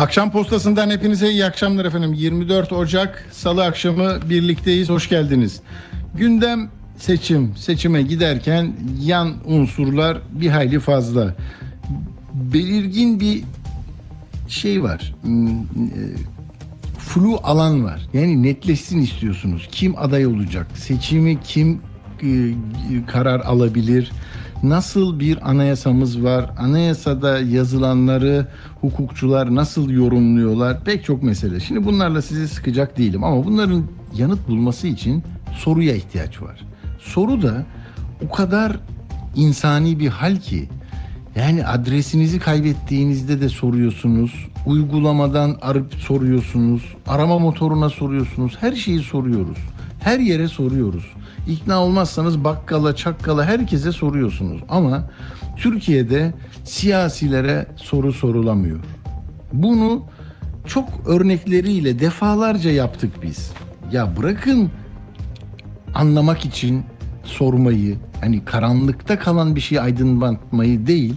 Akşam postasından hepinize iyi akşamlar efendim. 24 Ocak Salı akşamı birlikteyiz. Hoş geldiniz. Gündem seçim. Seçime giderken yan unsurlar bir hayli fazla. Belirgin bir şey var. Hmm, e, Flu alan var. Yani netleşsin istiyorsunuz. Kim aday olacak? Seçimi kim e, karar alabilir? Nasıl bir anayasamız var? Anayasada yazılanları hukukçular nasıl yorumluyorlar? Pek çok mesele. Şimdi bunlarla sizi sıkacak değilim ama bunların yanıt bulması için soruya ihtiyaç var. Soru da o kadar insani bir hal ki yani adresinizi kaybettiğinizde de soruyorsunuz. Uygulamadan arıp soruyorsunuz. Arama motoruna soruyorsunuz. Her şeyi soruyoruz. Her yere soruyoruz. İkna olmazsanız bakkala, çakkala herkese soruyorsunuz. Ama Türkiye'de siyasilere soru sorulamıyor. Bunu çok örnekleriyle defalarca yaptık biz. Ya bırakın anlamak için sormayı, hani karanlıkta kalan bir şeyi aydınlatmayı değil,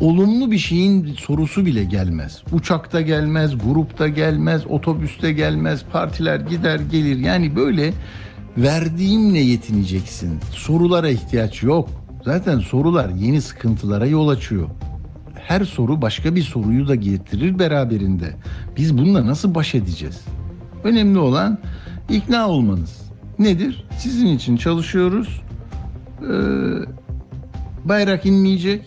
olumlu bir şeyin sorusu bile gelmez. Uçakta gelmez, grupta gelmez, otobüste gelmez, partiler gider gelir. Yani böyle verdiğimle yetineceksin. Sorulara ihtiyaç yok. Zaten sorular yeni sıkıntılara yol açıyor. Her soru başka bir soruyu da getirir beraberinde. Biz bununla nasıl baş edeceğiz? Önemli olan ikna olmanız. Nedir? Sizin için çalışıyoruz. Ee, bayrak inmeyecek.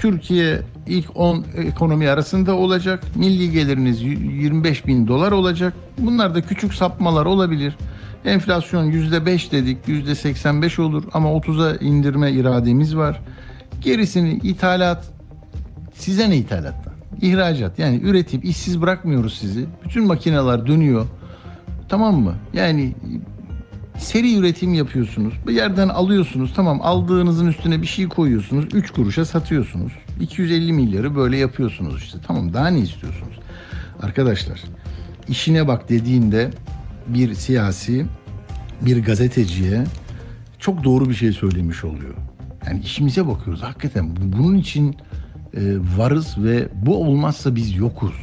Türkiye ilk 10 ekonomi arasında olacak. Milli geliriniz 25 bin dolar olacak. Bunlar da küçük sapmalar olabilir. Enflasyon yüzde 5 dedik, yüzde 85 olur ama 30'a indirme irademiz var. Gerisini ithalat, size ne ithalattan? İhracat yani üretip işsiz bırakmıyoruz sizi. Bütün makineler dönüyor. Tamam mı? Yani seri üretim yapıyorsunuz. Bir yerden alıyorsunuz. Tamam aldığınızın üstüne bir şey koyuyorsunuz. 3 kuruşa satıyorsunuz. 250 milyarı böyle yapıyorsunuz işte. Tamam daha ne istiyorsunuz? Arkadaşlar işine bak dediğinde bir siyasi bir gazeteciye çok doğru bir şey söylemiş oluyor. Yani işimize bakıyoruz. Hakikaten bunun için e, varız ve bu olmazsa biz yokuz.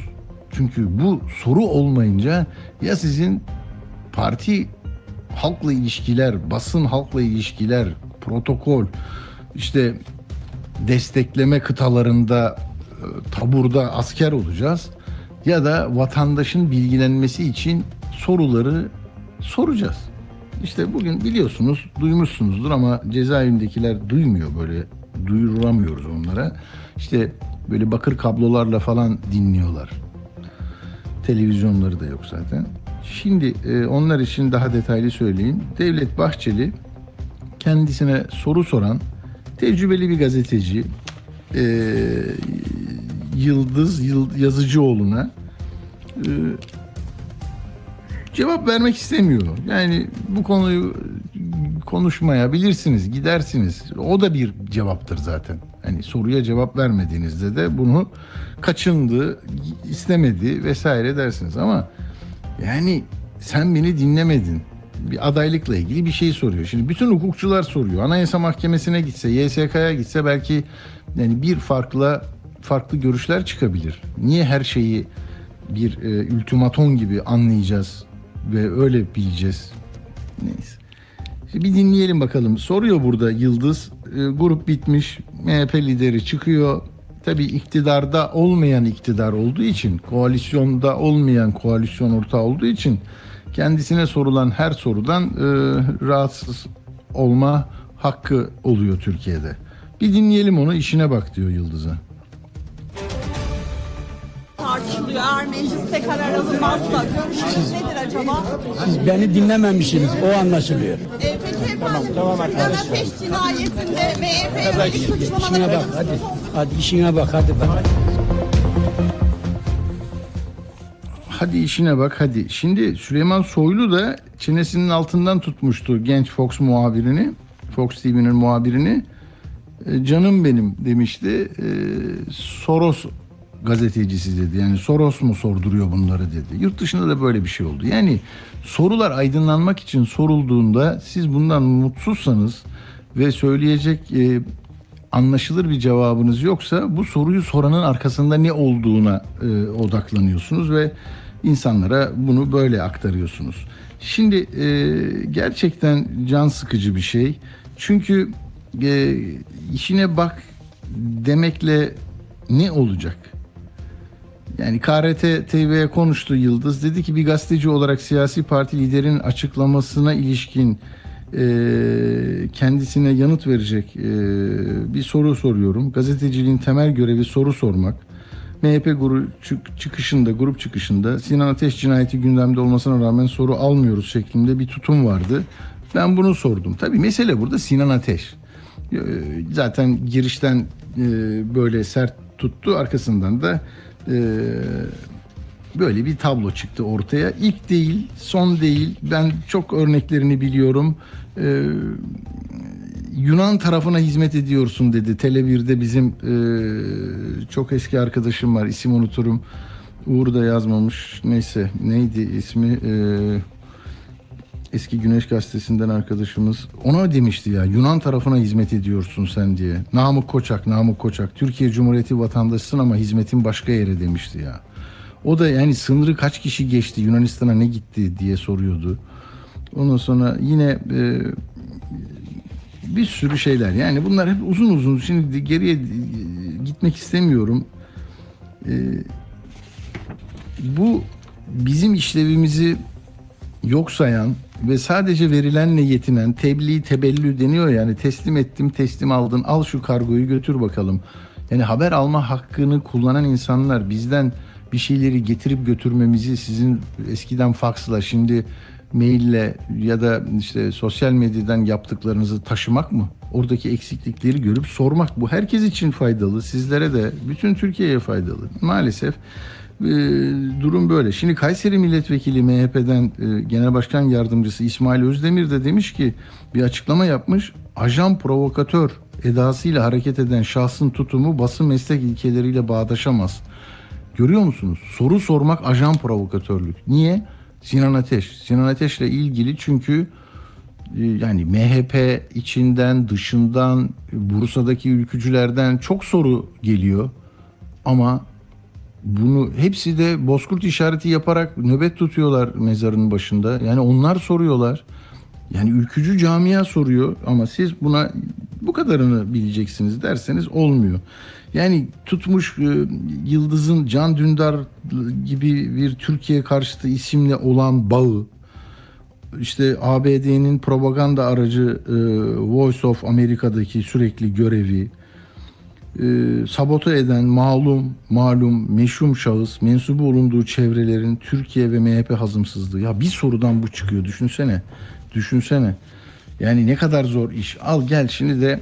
Çünkü bu soru olmayınca ya sizin parti halkla ilişkiler, basın halkla ilişkiler, protokol, işte destekleme kıtalarında e, taburda asker olacağız ya da vatandaşın bilgilenmesi için soruları soracağız. İşte bugün biliyorsunuz, duymuşsunuzdur ama cezaevindekiler duymuyor böyle, duyuramıyoruz onlara. İşte böyle bakır kablolarla falan dinliyorlar. Televizyonları da yok zaten. Şimdi e, onlar için daha detaylı söyleyeyim. Devlet Bahçeli kendisine soru soran tecrübeli bir gazeteci e, Yıldız Yıl, Yazıcıoğlu'na e, cevap vermek istemiyor. Yani bu konuyu konuşmaya bilirsiniz, gidersiniz. O da bir cevaptır zaten. Hani soruya cevap vermediğinizde de bunu kaçındı, istemedi vesaire dersiniz ama yani sen beni dinlemedin. Bir adaylıkla ilgili bir şey soruyor. Şimdi bütün hukukçular soruyor. Anayasa Mahkemesi'ne gitse, YSK'ya gitse belki yani bir farklı farklı görüşler çıkabilir. Niye her şeyi bir e, ultimaton gibi anlayacağız ve öyle bileceğiz? Neyse. Şimdi bir dinleyelim bakalım. Soruyor burada Yıldız. E, grup bitmiş. MHP lideri çıkıyor. Tabii iktidarda olmayan iktidar olduğu için, koalisyonda olmayan koalisyon ortağı olduğu için kendisine sorulan her sorudan e, rahatsız olma hakkı oluyor Türkiye'de. Bir dinleyelim onu işine bak diyor Yıldız'a. Tartışılıyor. Eğer mecliste karar alınmazsa görüşünüz nedir acaba? Siz beni dinlememişsiniz. O anlaşılıyor. Ee, peki efendim, Türkan Ateş cinayetinde MHP'ye suçlama İşine bak hadi. Hadi işine bak hadi bak. hadi işine bak hadi. Şimdi Süleyman Soylu da çenesinin altından tutmuştu genç Fox muhabirini. Fox TV'nin muhabirini. E, canım benim demişti. E, Soros gazetecisi dedi. Yani Soros mu sorduruyor bunları dedi. Yurt dışında da böyle bir şey oldu. Yani sorular aydınlanmak için sorulduğunda siz bundan mutsuzsanız ve söyleyecek e, anlaşılır bir cevabınız yoksa bu soruyu soranın arkasında ne olduğuna e, odaklanıyorsunuz ve insanlara bunu böyle aktarıyorsunuz. Şimdi e, gerçekten can sıkıcı bir şey. Çünkü e, işine bak demekle ne olacak? Yani KRT TV'ye konuştu Yıldız. Dedi ki bir gazeteci olarak siyasi parti liderinin açıklamasına ilişkin e, kendisine yanıt verecek e, bir soru soruyorum. Gazeteciliğin temel görevi soru sormak. MHP grup çık- çıkışında, grup çıkışında Sinan Ateş cinayeti gündemde olmasına rağmen soru almıyoruz şeklinde bir tutum vardı. Ben bunu sordum. Tabii mesele burada Sinan Ateş. Ee, Zaten girişten e, böyle sert tuttu. Arkasından da e, böyle bir tablo çıktı ortaya. İlk değil, son değil. Ben çok örneklerini biliyorum. Ee, Yunan tarafına hizmet ediyorsun dedi. Tele1'de bizim e, çok eski arkadaşım var. İsim unuturum. Uğur da yazmamış. Neyse neydi ismi? Ee, eski Güneş Gazetesi'nden arkadaşımız ona demişti ya Yunan tarafına hizmet ediyorsun sen diye. Namık Koçak, Namık Koçak Türkiye Cumhuriyeti vatandaşısın ama hizmetin başka yere demişti ya. O da yani sınırı kaç kişi geçti Yunanistan'a ne gitti diye soruyordu. Ondan sonra yine e, bir sürü şeyler yani bunlar hep uzun uzun şimdi geriye e, gitmek istemiyorum. E, bu bizim işlevimizi yok sayan ve sadece verilenle yetinen tebliğ tebellü deniyor yani teslim ettim teslim aldın al şu kargoyu götür bakalım. Yani haber alma hakkını kullanan insanlar bizden bir şeyleri getirip götürmemizi sizin eskiden faksla şimdi maille ya da işte sosyal medyadan yaptıklarınızı taşımak mı? Oradaki eksiklikleri görüp sormak bu herkes için faydalı. Sizlere de bütün Türkiye'ye faydalı. Maalesef e, durum böyle. Şimdi Kayseri Milletvekili MHP'den e, Genel Başkan Yardımcısı İsmail Özdemir de demiş ki bir açıklama yapmış. Ajan provokatör edasıyla hareket eden şahsın tutumu basın meslek ilkeleriyle bağdaşamaz. Görüyor musunuz? Soru sormak ajan provokatörlük. Niye? Sinan Ateş. Sinan Ateş'le ilgili çünkü e, yani MHP içinden, dışından, Bursa'daki ülkücülerden çok soru geliyor. Ama bunu hepsi de bozkurt işareti yaparak nöbet tutuyorlar mezarın başında. Yani onlar soruyorlar. Yani ülkücü camia soruyor ama siz buna bu kadarını bileceksiniz derseniz olmuyor. Yani tutmuş e, Yıldız'ın Can Dündar gibi bir Türkiye karşıtı isimle olan bağı işte ABD'nin propaganda aracı e, Voice of Amerika'daki sürekli görevi e, sabote eden malum malum meşhum şahıs mensubu olunduğu çevrelerin Türkiye ve MHP hazımsızlığı. Ya bir sorudan bu çıkıyor düşünsene. Düşünsene. Yani ne kadar zor iş. Al gel şimdi de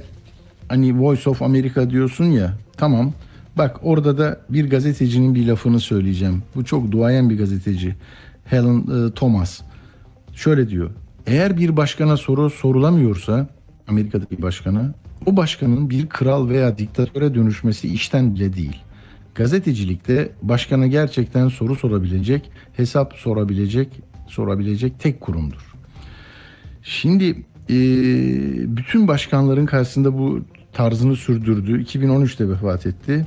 hani Voice of America diyorsun ya. Tamam. Bak orada da bir gazetecinin bir lafını söyleyeceğim. Bu çok duayen bir gazeteci. Helen e, Thomas. Şöyle diyor. Eğer bir başkana soru sorulamıyorsa Amerika'daki başkana o başkanın bir kral veya diktatöre dönüşmesi işten bile değil. Gazetecilikte başkana gerçekten soru sorabilecek, hesap sorabilecek, sorabilecek tek kurumdur. Şimdi e, bütün başkanların karşısında bu tarzını sürdürdü. 2013'te vefat etti.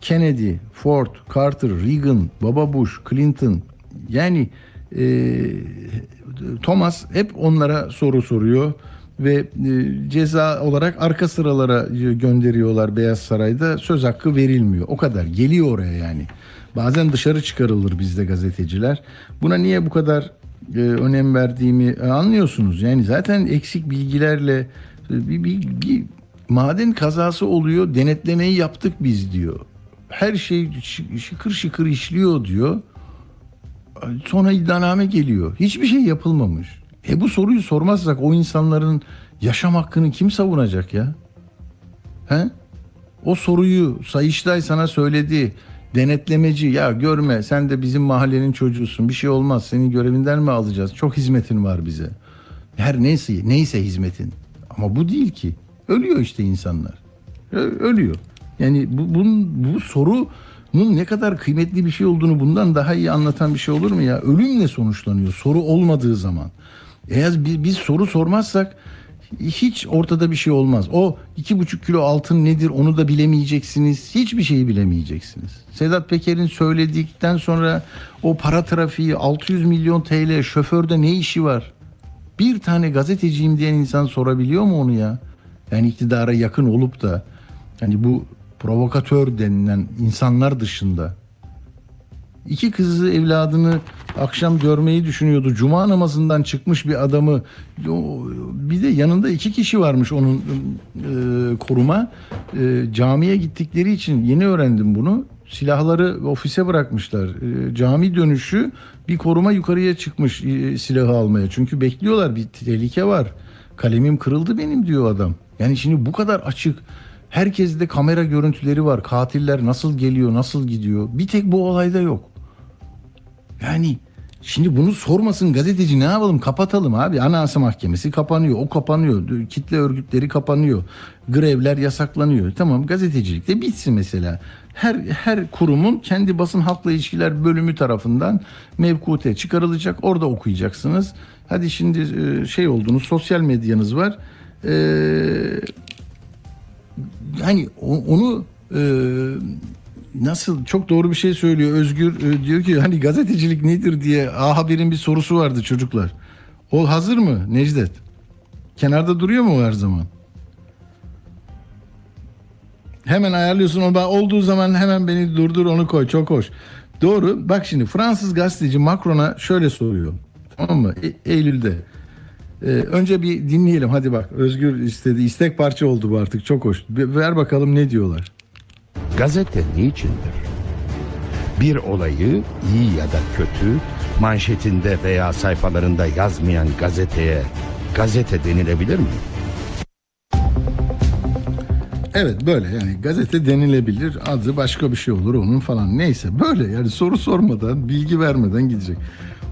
Kennedy, Ford, Carter, Reagan, Baba Bush, Clinton yani e, Thomas hep onlara soru soruyor ve e, ceza olarak arka sıralara gönderiyorlar Beyaz Saray'da söz hakkı verilmiyor. O kadar geliyor oraya yani. Bazen dışarı çıkarılır bizde gazeteciler. Buna niye bu kadar e, önem verdiğimi e, anlıyorsunuz. Yani zaten eksik bilgilerle e, bir, bir, bir maden kazası oluyor denetlemeyi yaptık biz diyor. Her şey şı- şıkır şıkır işliyor diyor. Sonra iddianame geliyor. Hiçbir şey yapılmamış. E bu soruyu sormazsak o insanların yaşam hakkını kim savunacak ya? He? O soruyu Sayıştay sana söyledi. Denetlemeci ya görme sen de bizim mahallenin çocuğusun bir şey olmaz senin görevinden mi alacağız çok hizmetin var bize. Her neyse neyse hizmetin ama bu değil ki ölüyor işte insanlar ölüyor. Yani bu, bunun, bu sorunun ne kadar kıymetli bir şey olduğunu bundan daha iyi anlatan bir şey olur mu ya? Ölümle sonuçlanıyor soru olmadığı zaman. Eğer biz, biz soru sormazsak hiç ortada bir şey olmaz. O iki buçuk kilo altın nedir onu da bilemeyeceksiniz. Hiçbir şeyi bilemeyeceksiniz. Sedat Peker'in söyledikten sonra o para trafiği 600 milyon TL şoförde ne işi var? Bir tane gazeteciyim diyen insan sorabiliyor mu onu ya? Yani iktidara yakın olup da hani bu provokatör denilen insanlar dışında iki kızı evladını akşam görmeyi düşünüyordu. Cuma namazından çıkmış bir adamı bir de yanında iki kişi varmış onun e, koruma. E, camiye gittikleri için yeni öğrendim bunu. Silahları ofise bırakmışlar. E, cami dönüşü bir koruma yukarıya çıkmış e, silahı almaya. Çünkü bekliyorlar bir tehlike var. Kalemim kırıldı benim diyor adam. Yani şimdi bu kadar açık Herkeste kamera görüntüleri var. Katiller nasıl geliyor, nasıl gidiyor. Bir tek bu olayda yok. Yani şimdi bunu sormasın gazeteci ne yapalım kapatalım abi. Anayasa Mahkemesi kapanıyor. O kapanıyor. Kitle örgütleri kapanıyor. Grevler yasaklanıyor. Tamam gazetecilik de bitsin mesela. Her her kurumun kendi basın halkla ilişkiler bölümü tarafından mevkute çıkarılacak. Orada okuyacaksınız. Hadi şimdi e, şey oldunuz sosyal medyanız var. Eee hani onu e, nasıl çok doğru bir şey söylüyor Özgür e, diyor ki hani gazetecilik nedir diye A Haber'in bir sorusu vardı çocuklar. O hazır mı Necdet? Kenarda duruyor mu her zaman? Hemen ayarlıyorsun onu olduğu zaman hemen beni durdur onu koy çok hoş. Doğru bak şimdi Fransız gazeteci Macron'a şöyle soruyor tamam mı E- Eylül'de. Ee, önce bir dinleyelim hadi bak Özgür istedi istek parça oldu bu artık çok hoş. Bir- Ver bakalım ne diyorlar. Gazete niçindir? Bir olayı iyi ya da kötü manşetinde veya sayfalarında yazmayan gazeteye gazete denilebilir mi? Evet böyle yani gazete denilebilir adı başka bir şey olur onun falan neyse böyle yani soru sormadan bilgi vermeden gidecek.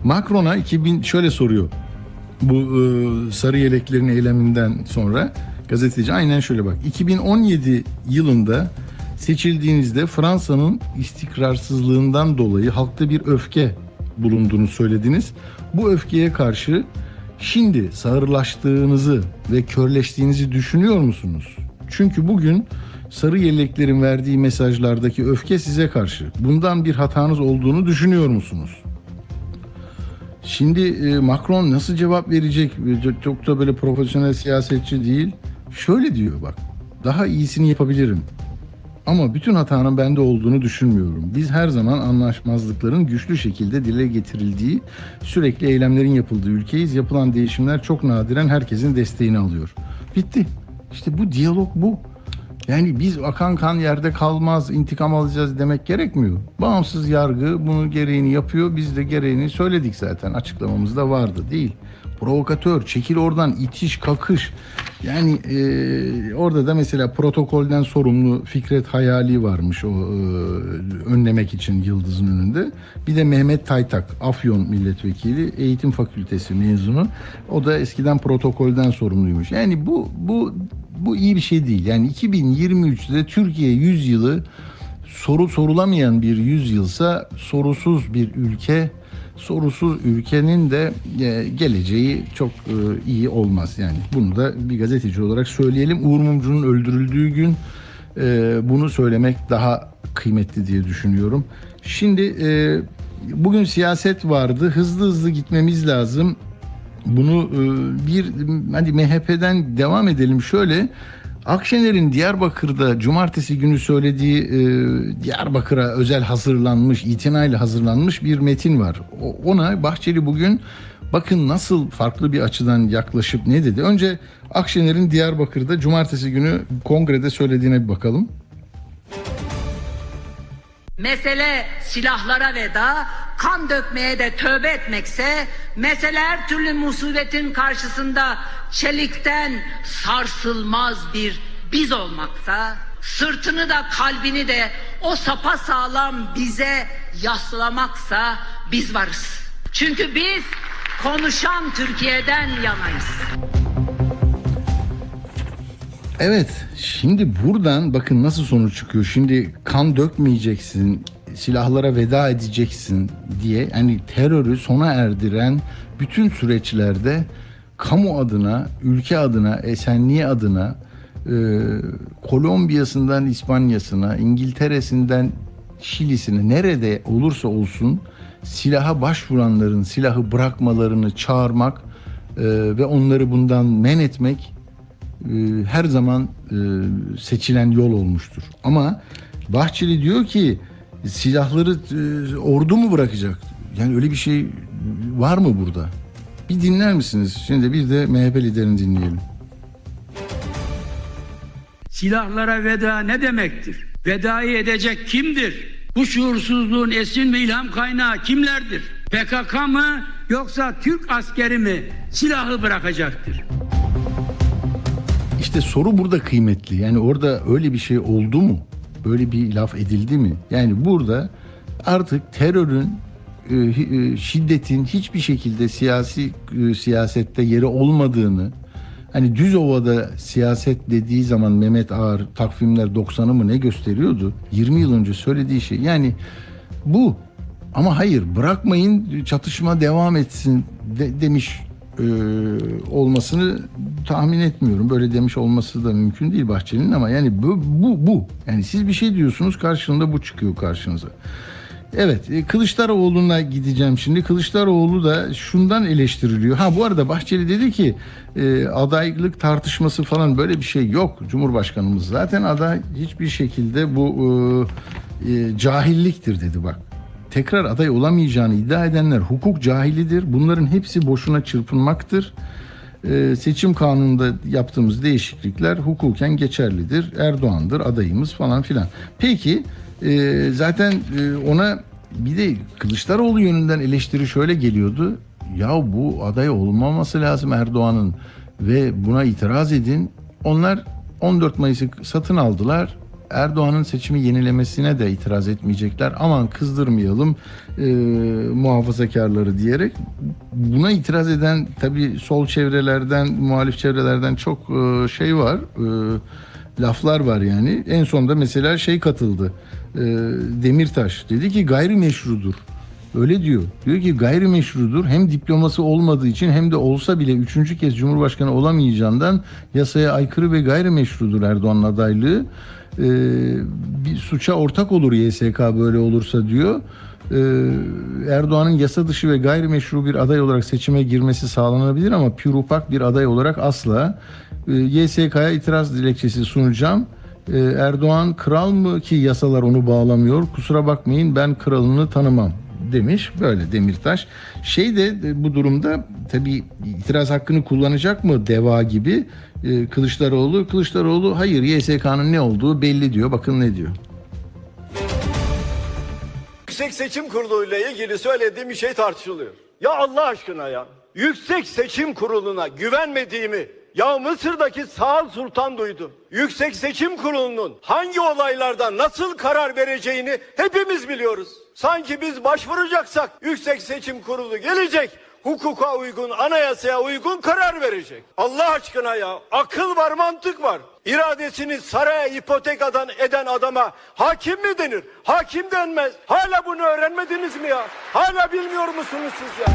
Macron'a 2000 şöyle soruyor bu e, sarı yeleklerin eyleminden sonra gazeteci aynen şöyle bak 2017 yılında seçildiğinizde Fransa'nın istikrarsızlığından dolayı halkta bir öfke bulunduğunu söylediniz. Bu öfkeye karşı şimdi sağırlaştığınızı ve körleştiğinizi düşünüyor musunuz? Çünkü bugün sarı yeleklerin verdiği mesajlardaki öfke size karşı. Bundan bir hatanız olduğunu düşünüyor musunuz? Şimdi e, Macron nasıl cevap verecek? E, Çok, çok da böyle profesyonel siyasetçi değil. Şöyle diyor bak. Daha iyisini yapabilirim. Ama bütün hatanın bende olduğunu düşünmüyorum. Biz her zaman anlaşmazlıkların güçlü şekilde dile getirildiği, sürekli eylemlerin yapıldığı ülkeyiz. Yapılan değişimler çok nadiren herkesin desteğini alıyor. Bitti. İşte bu diyalog bu. Yani biz akan kan yerde kalmaz, intikam alacağız demek gerekmiyor. Bağımsız yargı bunu gereğini yapıyor. Biz de gereğini söyledik zaten. Açıklamamızda vardı değil. Provokatör, çekil oradan, itiş, kakış. Yani e, orada da mesela protokolden sorumlu Fikret Hayali varmış o e, önlemek için Yıldız'ın önünde. Bir de Mehmet Taytak, Afyon milletvekili, eğitim fakültesi mezunu. O da eskiden protokolden sorumluymuş. Yani bu bu bu iyi bir şey değil. Yani 2023'te Türkiye 100 yılı soru sorulamayan bir 100 yılsa sorusuz bir ülke sorusuz ülkenin de e, geleceği çok e, iyi olmaz. Yani bunu da bir gazeteci olarak söyleyelim. Uğur Mumcu'nun öldürüldüğü gün e, bunu söylemek daha kıymetli diye düşünüyorum. Şimdi bugün siyaset vardı. Hızlı hızlı gitmemiz lazım bunu e, bir hadi MHP'den devam edelim şöyle Akşener'in Diyarbakır'da cumartesi günü söylediği e, Diyarbakır'a özel hazırlanmış, itinayla hazırlanmış bir metin var. Ona Bahçeli bugün bakın nasıl farklı bir açıdan yaklaşıp ne dedi. Önce Akşener'in Diyarbakır'da cumartesi günü kongrede söylediğine bir bakalım. Mesele silahlara veda, kan dökmeye de tövbe etmekse, mesele her türlü musibetin karşısında çelikten sarsılmaz bir biz olmaksa, sırtını da kalbini de o sapa sağlam bize yaslamaksa biz varız. Çünkü biz konuşan Türkiye'den yanayız. Evet şimdi buradan bakın nasıl sonuç çıkıyor. Şimdi kan dökmeyeceksin, silahlara veda edeceksin diye hani terörü sona erdiren bütün süreçlerde kamu adına, ülke adına, esenliği adına e, Kolombiya'sından İspanya'sına, İngiltere'sinden Şili'sine nerede olursa olsun silaha başvuranların silahı bırakmalarını çağırmak e, ve onları bundan men etmek her zaman e, seçilen yol olmuştur. Ama Bahçeli diyor ki silahları e, ordu mu bırakacak? Yani öyle bir şey var mı burada? Bir dinler misiniz? Şimdi bir de MHP liderini dinleyelim. Silahlara veda ne demektir? Vedayı edecek kimdir? Bu şuursuzluğun esin ve ilham kaynağı kimlerdir? PKK mı yoksa Türk askeri mi silahı bırakacaktır? İşte soru burada kıymetli. Yani orada öyle bir şey oldu mu? Böyle bir laf edildi mi? Yani burada artık terörün e, e, şiddetin hiçbir şekilde siyasi e, siyasette yeri olmadığını hani Düzova'da siyaset dediği zaman Mehmet Ağar takvimler 90'ı mı ne gösteriyordu? 20 yıl önce söylediği şey. Yani bu ama hayır bırakmayın çatışma devam etsin de- demiş e, olmasını tahmin etmiyorum. Böyle demiş olması da mümkün değil Bahçeli'nin ama yani bu, bu bu. Yani siz bir şey diyorsunuz karşılığında bu çıkıyor karşınıza. Evet e, Kılıçdaroğlu'na gideceğim şimdi. Kılıçdaroğlu da şundan eleştiriliyor. Ha bu arada Bahçeli dedi ki e, adaylık tartışması falan böyle bir şey yok. Cumhurbaşkanımız zaten aday hiçbir şekilde bu e, e, cahilliktir dedi bak. Tekrar aday olamayacağını iddia edenler hukuk cahilidir. Bunların hepsi boşuna çırpınmaktır. Ee, seçim kanununda yaptığımız değişiklikler hukuken geçerlidir. Erdoğan'dır adayımız falan filan. Peki e, zaten e, ona bir de Kılıçdaroğlu yönünden eleştiri şöyle geliyordu. Ya bu aday olmaması lazım Erdoğan'ın ve buna itiraz edin. Onlar 14 Mayıs'ı satın aldılar. Erdoğan'ın seçimi yenilemesine de itiraz etmeyecekler. Aman kızdırmayalım e, muhafazakarları diyerek. Buna itiraz eden tabii sol çevrelerden, muhalif çevrelerden çok e, şey var. E, laflar var yani. En sonda mesela şey katıldı. E, Demirtaş dedi ki gayrimeşrudur. Öyle diyor. Diyor ki gayrimeşrudur. Hem diploması olmadığı için hem de olsa bile üçüncü kez Cumhurbaşkanı olamayacağından yasaya aykırı ve gayrimeşrudur Erdoğan'ın adaylığı. Ee, bir suça ortak olur YSK böyle olursa diyor. Ee, Erdoğan'ın yasa dışı ve gayrimeşru bir aday olarak seçime girmesi sağlanabilir ama pür upak bir aday olarak asla. Ee, YSK'ya itiraz dilekçesi sunacağım. Ee, Erdoğan kral mı ki yasalar onu bağlamıyor? Kusura bakmayın ben kralını tanımam demiş böyle Demirtaş. Şey de e, bu durumda tabii itiraz hakkını kullanacak mı deva gibi e, Kılıçdaroğlu. Kılıçdaroğlu hayır YSK'nın ne olduğu belli diyor. Bakın ne diyor. Yüksek Seçim Kurulu ile ilgili söylediğim bir şey tartışılıyor. Ya Allah aşkına ya. Yüksek Seçim Kurulu'na güvenmediğimi ya Mısır'daki Sağ Sultan duydu. Yüksek Seçim Kurulu'nun hangi olaylarda nasıl karar vereceğini hepimiz biliyoruz. Sanki biz başvuracaksak Yüksek Seçim Kurulu gelecek hukuka uygun, anayasaya uygun karar verecek. Allah aşkına ya. Akıl var, mantık var. İradesini saraya ipotek eden, eden adama hakim mi denir? Hakim denmez. Hala bunu öğrenmediniz mi ya? Hala bilmiyor musunuz siz ya?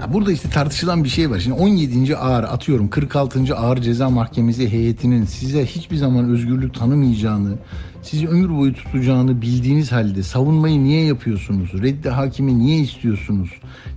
Ya burada işte tartışılan bir şey var. Şimdi 17. ağır atıyorum 46. ağır ceza mahkemesi heyetinin size hiçbir zaman özgürlük tanımayacağını, sizi ömür boyu tutacağını bildiğiniz halde savunmayı niye yapıyorsunuz? Reddi hakimi niye istiyorsunuz?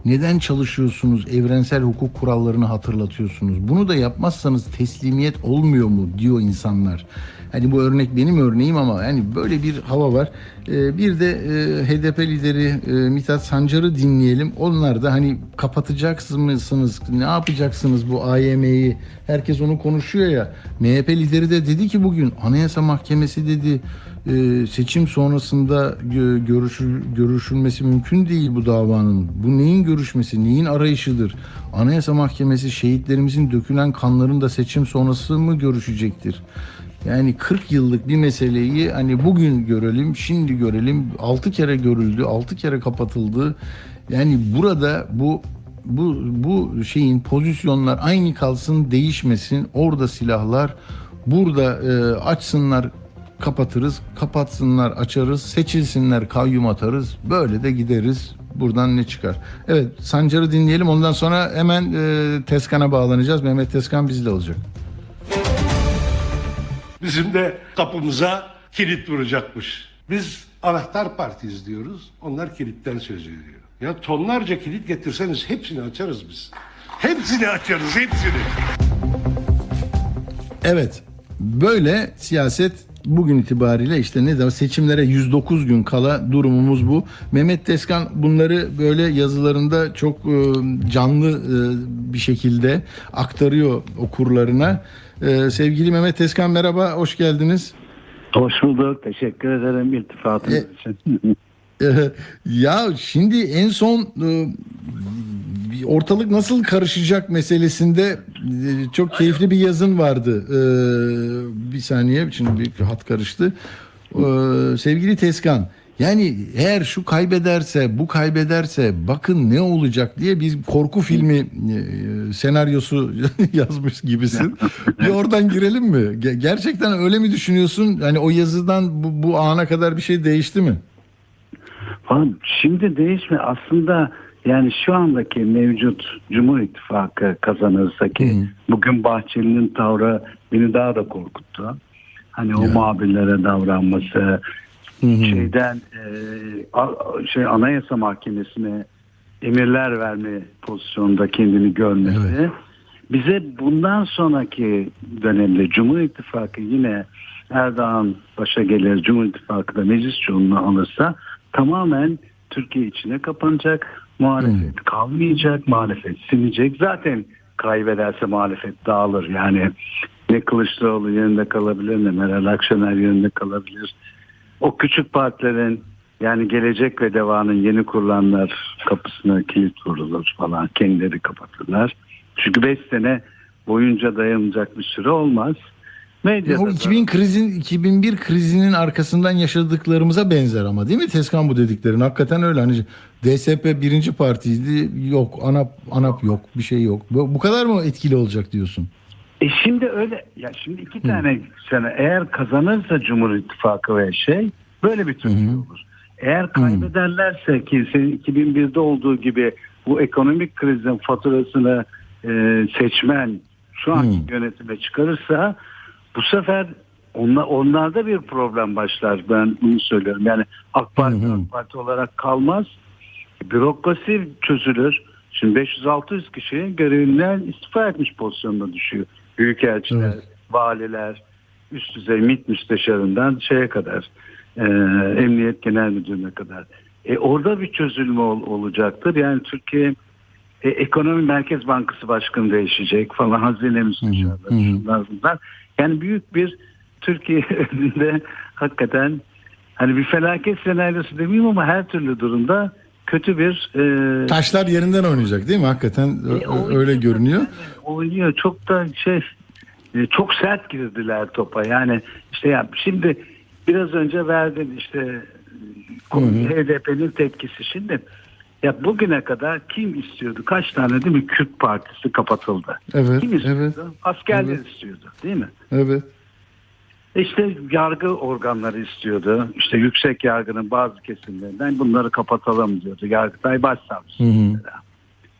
Neden çalışıyorsunuz? Evrensel hukuk kurallarını hatırlatıyorsunuz. Bunu da yapmazsanız teslimiyet olmuyor mu diyor insanlar. Hani bu örnek benim örneğim ama yani böyle bir hava var. Ee, bir de e, HDP lideri e, Mithat Sancar'ı dinleyelim. Onlar da hani kapatacaksınız mısınız? Ne yapacaksınız bu AYM'yi? Herkes onu konuşuyor ya. MHP lideri de dedi ki bugün Anayasa Mahkemesi dedi e, seçim sonrasında gö- görüşü, görüşülmesi mümkün değil bu davanın. Bu neyin görüşmesi, neyin arayışıdır? Anayasa Mahkemesi şehitlerimizin dökülen kanların da seçim sonrası mı görüşecektir? Yani 40 yıllık bir meseleyi hani bugün görelim, şimdi görelim. 6 kere görüldü, 6 kere kapatıldı. Yani burada bu bu bu şeyin pozisyonlar aynı kalsın, değişmesin. Orada silahlar, burada e, açsınlar, kapatırız, kapatsınlar, açarız, seçilsinler, kayyum atarız. Böyle de gideriz. Buradan ne çıkar? Evet, Sancar'ı dinleyelim. Ondan sonra hemen e, Teskan'a bağlanacağız. Mehmet Teskan bizle olacak. Bizim de kapımıza kilit vuracakmış. Biz anahtar partiyiz diyoruz. Onlar kilitten söz ediyor. Ya tonlarca kilit getirseniz hepsini açarız biz. Hepsini açarız, hepsini. Evet. Böyle siyaset bugün itibariyle işte ne zaman seçimlere 109 gün kala durumumuz bu. Mehmet Teskan bunları böyle yazılarında çok e, canlı e, bir şekilde aktarıyor okurlarına. E, sevgili Mehmet Teskan merhaba, hoş geldiniz. Hoş bulduk. Teşekkür ederim iltifatınız E- için. Ya şimdi en son ortalık nasıl karışacak meselesinde e, çok keyifli bir yazın vardı. Ee, bir saniye şimdi bir hat karıştı. Ee, sevgili Teskan yani eğer şu kaybederse bu kaybederse bakın ne olacak diye bir korku filmi e, senaryosu yazmış gibisin. bir oradan girelim mi? Ge- Gerçekten öyle mi düşünüyorsun? Hani o yazıdan bu, bu ana kadar bir şey değişti mi? Falan. Şimdi değişme aslında yani şu andaki mevcut Cumhur İttifakı kazanırsa ki bugün Bahçeli'nin tavrı beni daha da korkuttu. Hani o muhabirlere davranması şeyden e, a- şey Anayasa Mahkemesi'ne emirler verme pozisyonunda kendini görmesi. Bize bundan sonraki dönemde Cumhur İttifakı yine Erdoğan başa gelir Cumhur İttifakı da meclis çoğunluğu alırsa tamamen Türkiye içine kapanacak. Muhalefet kalmayacak, muhalefet sinecek. Zaten kaybederse muhalefet dağılır. Yani ne Kılıçdaroğlu yerinde kalabilir ne Meral Akşener yerinde kalabilir. O küçük partilerin yani gelecek ve devanın yeni kurulanlar kapısına kilit vurulur falan. Kendileri kapatırlar. Çünkü 5 sene boyunca dayanacak bir süre olmaz. Medyada O da- 2000 krizin 2001 krizinin arkasından yaşadıklarımıza benzer ama değil mi Teskan bu dediklerin? Hakikaten öyle hani DSP birinci partiydi. Yok ANAP ANAP yok. Bir şey yok. Bu, bu kadar mı etkili olacak diyorsun? E şimdi öyle ya şimdi iki tane sene eğer kazanırsa Cumhur İttifakı ve şey böyle bir Türkiye olur. Eğer kaybederlerse ki senin 2001'de olduğu gibi bu ekonomik krizin faturasını e, seçmen şu anki yönetime çıkarırsa bu sefer onlar, onlarda bir problem başlar. Ben bunu söylüyorum. Yani AK Parti AK Parti olarak kalmaz. Bürokrasi çözülür. Şimdi 500-600 kişi görevinden istifa etmiş pozisyonda düşüyor. Büyükelçiler, Evet. valiler, üst düzey MİT müsteşarından şeye kadar, e, Emniyet Genel Müdürü'ne kadar. E, orada bir çözülme ol- olacaktır. Yani Türkiye e, Ekonomi Merkez Bankası Başkanı değişecek falan, hazine müsteşarları, şunlar bunlar. Yani büyük bir Türkiye önünde hakikaten hani bir felaket senaryosu demeyeyim ama her türlü durumda kötü bir e, Taşlar yerinden oynayacak değil mi? Hakikaten e, oynuyor öyle görünüyor. oynuyor. Çok da şey e, çok sert girdiler topa. Yani işte ya şimdi biraz önce verdin işte HDP'nin tepkisi şimdi ya bugüne kadar kim istiyordu? Kaç tane değil mi Kürt Partisi kapatıldı? Evet, Kim istiyordu? evet. Askerler Evet. istiyordu değil mi? Evet. İşte yargı organları istiyordu. İşte yüksek yargının bazı kesimlerinden bunları kapatalım diyordu. Yargıtay Başsavcısı.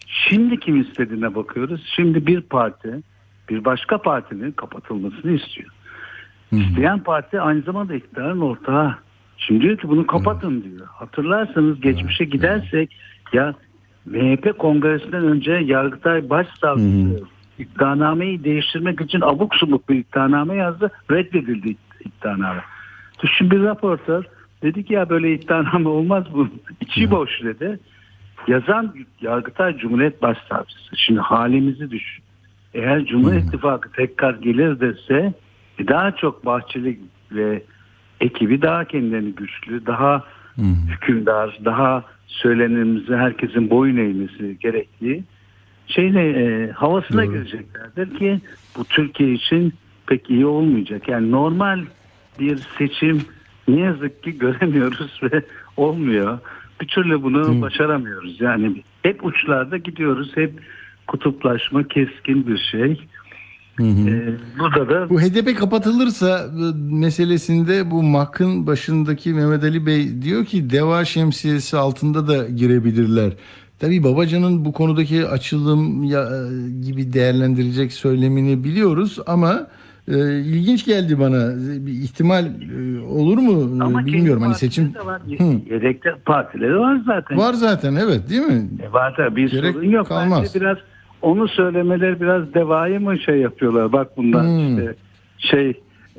Şimdi kim istediğine bakıyoruz. Şimdi bir parti bir başka partinin kapatılmasını istiyor. İsteyen parti aynı zamanda iktidarın ortağı. Şimdi diyor ki bunu kapatın diyor. Hatırlarsanız geçmişe gidersek ya MHP kongresinden önce Yargıtay Başsavcısı iddianameyi değiştirmek için abuk subuk bir iddianame yazdı. Reddedildi iddianame. Şimdi bir raportör dedi ki ya böyle iddianame olmaz bu. İçi boş dedi. Yazan Yargıtay Cumhuriyet Başsavcısı. Şimdi halimizi düşün. Eğer Cumhur İttifakı tekrar gelir dese daha çok Bahçeli ve ekibi daha kendilerini güçlü, daha hükümdar, daha söylenimize herkesin boyun eğmesi gerektiği şeyle e, havasına gireceklerdir ki bu Türkiye için pek iyi olmayacak. Yani normal bir seçim ne yazık ki göremiyoruz ve olmuyor. Bir türlü bunu başaramıyoruz. Yani hep uçlarda gidiyoruz. Hep kutuplaşma keskin bir şey. Ee, burada da Bu HDP kapatılırsa e, meselesinde bu MAK'ın başındaki Mehmet Ali Bey diyor ki deva şemsiyesi altında da girebilirler. Tabii Babacan'ın bu konudaki açılım ya, e, gibi değerlendirecek söylemini biliyoruz ama e, ilginç geldi bana. Bir ihtimal e, olur mu E, ama bilmiyorum. Hani seçim de var. Hı. Yedekte partileri var zaten. var zaten evet değil mi? E, Var tabii bir Gerek sorun yok. kalmaz. Bence biraz onu söylemeleri biraz devayı mı şey yapıyorlar? Bak bundan Hmm. işte şey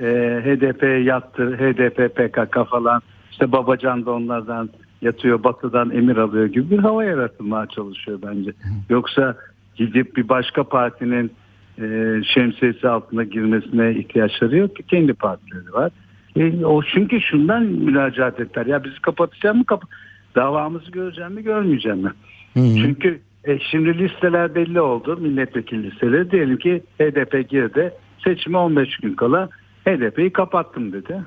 e, HDP yattı, HDP PKK falan işte Babacan da onlardan yatıyor, Batı'dan emir alıyor gibi bir hava yaratılmaya çalışıyor bence. Yoksa gidip bir başka partinin e, şemsiyesi altına girmesine ihtiyaçları yok ki kendi partileri var. E, o çünkü şundan müracaat ettiler. Ya bizi kapatacak mı? Kap davamızı göreceğim mi? Görmeyeceğim mi? Çünkü e, şimdi listeler belli oldu. Milletvekili listeleri. Diyelim ki HDP girdi. Seçime 15 gün kala HDP'yi kapattım dedi.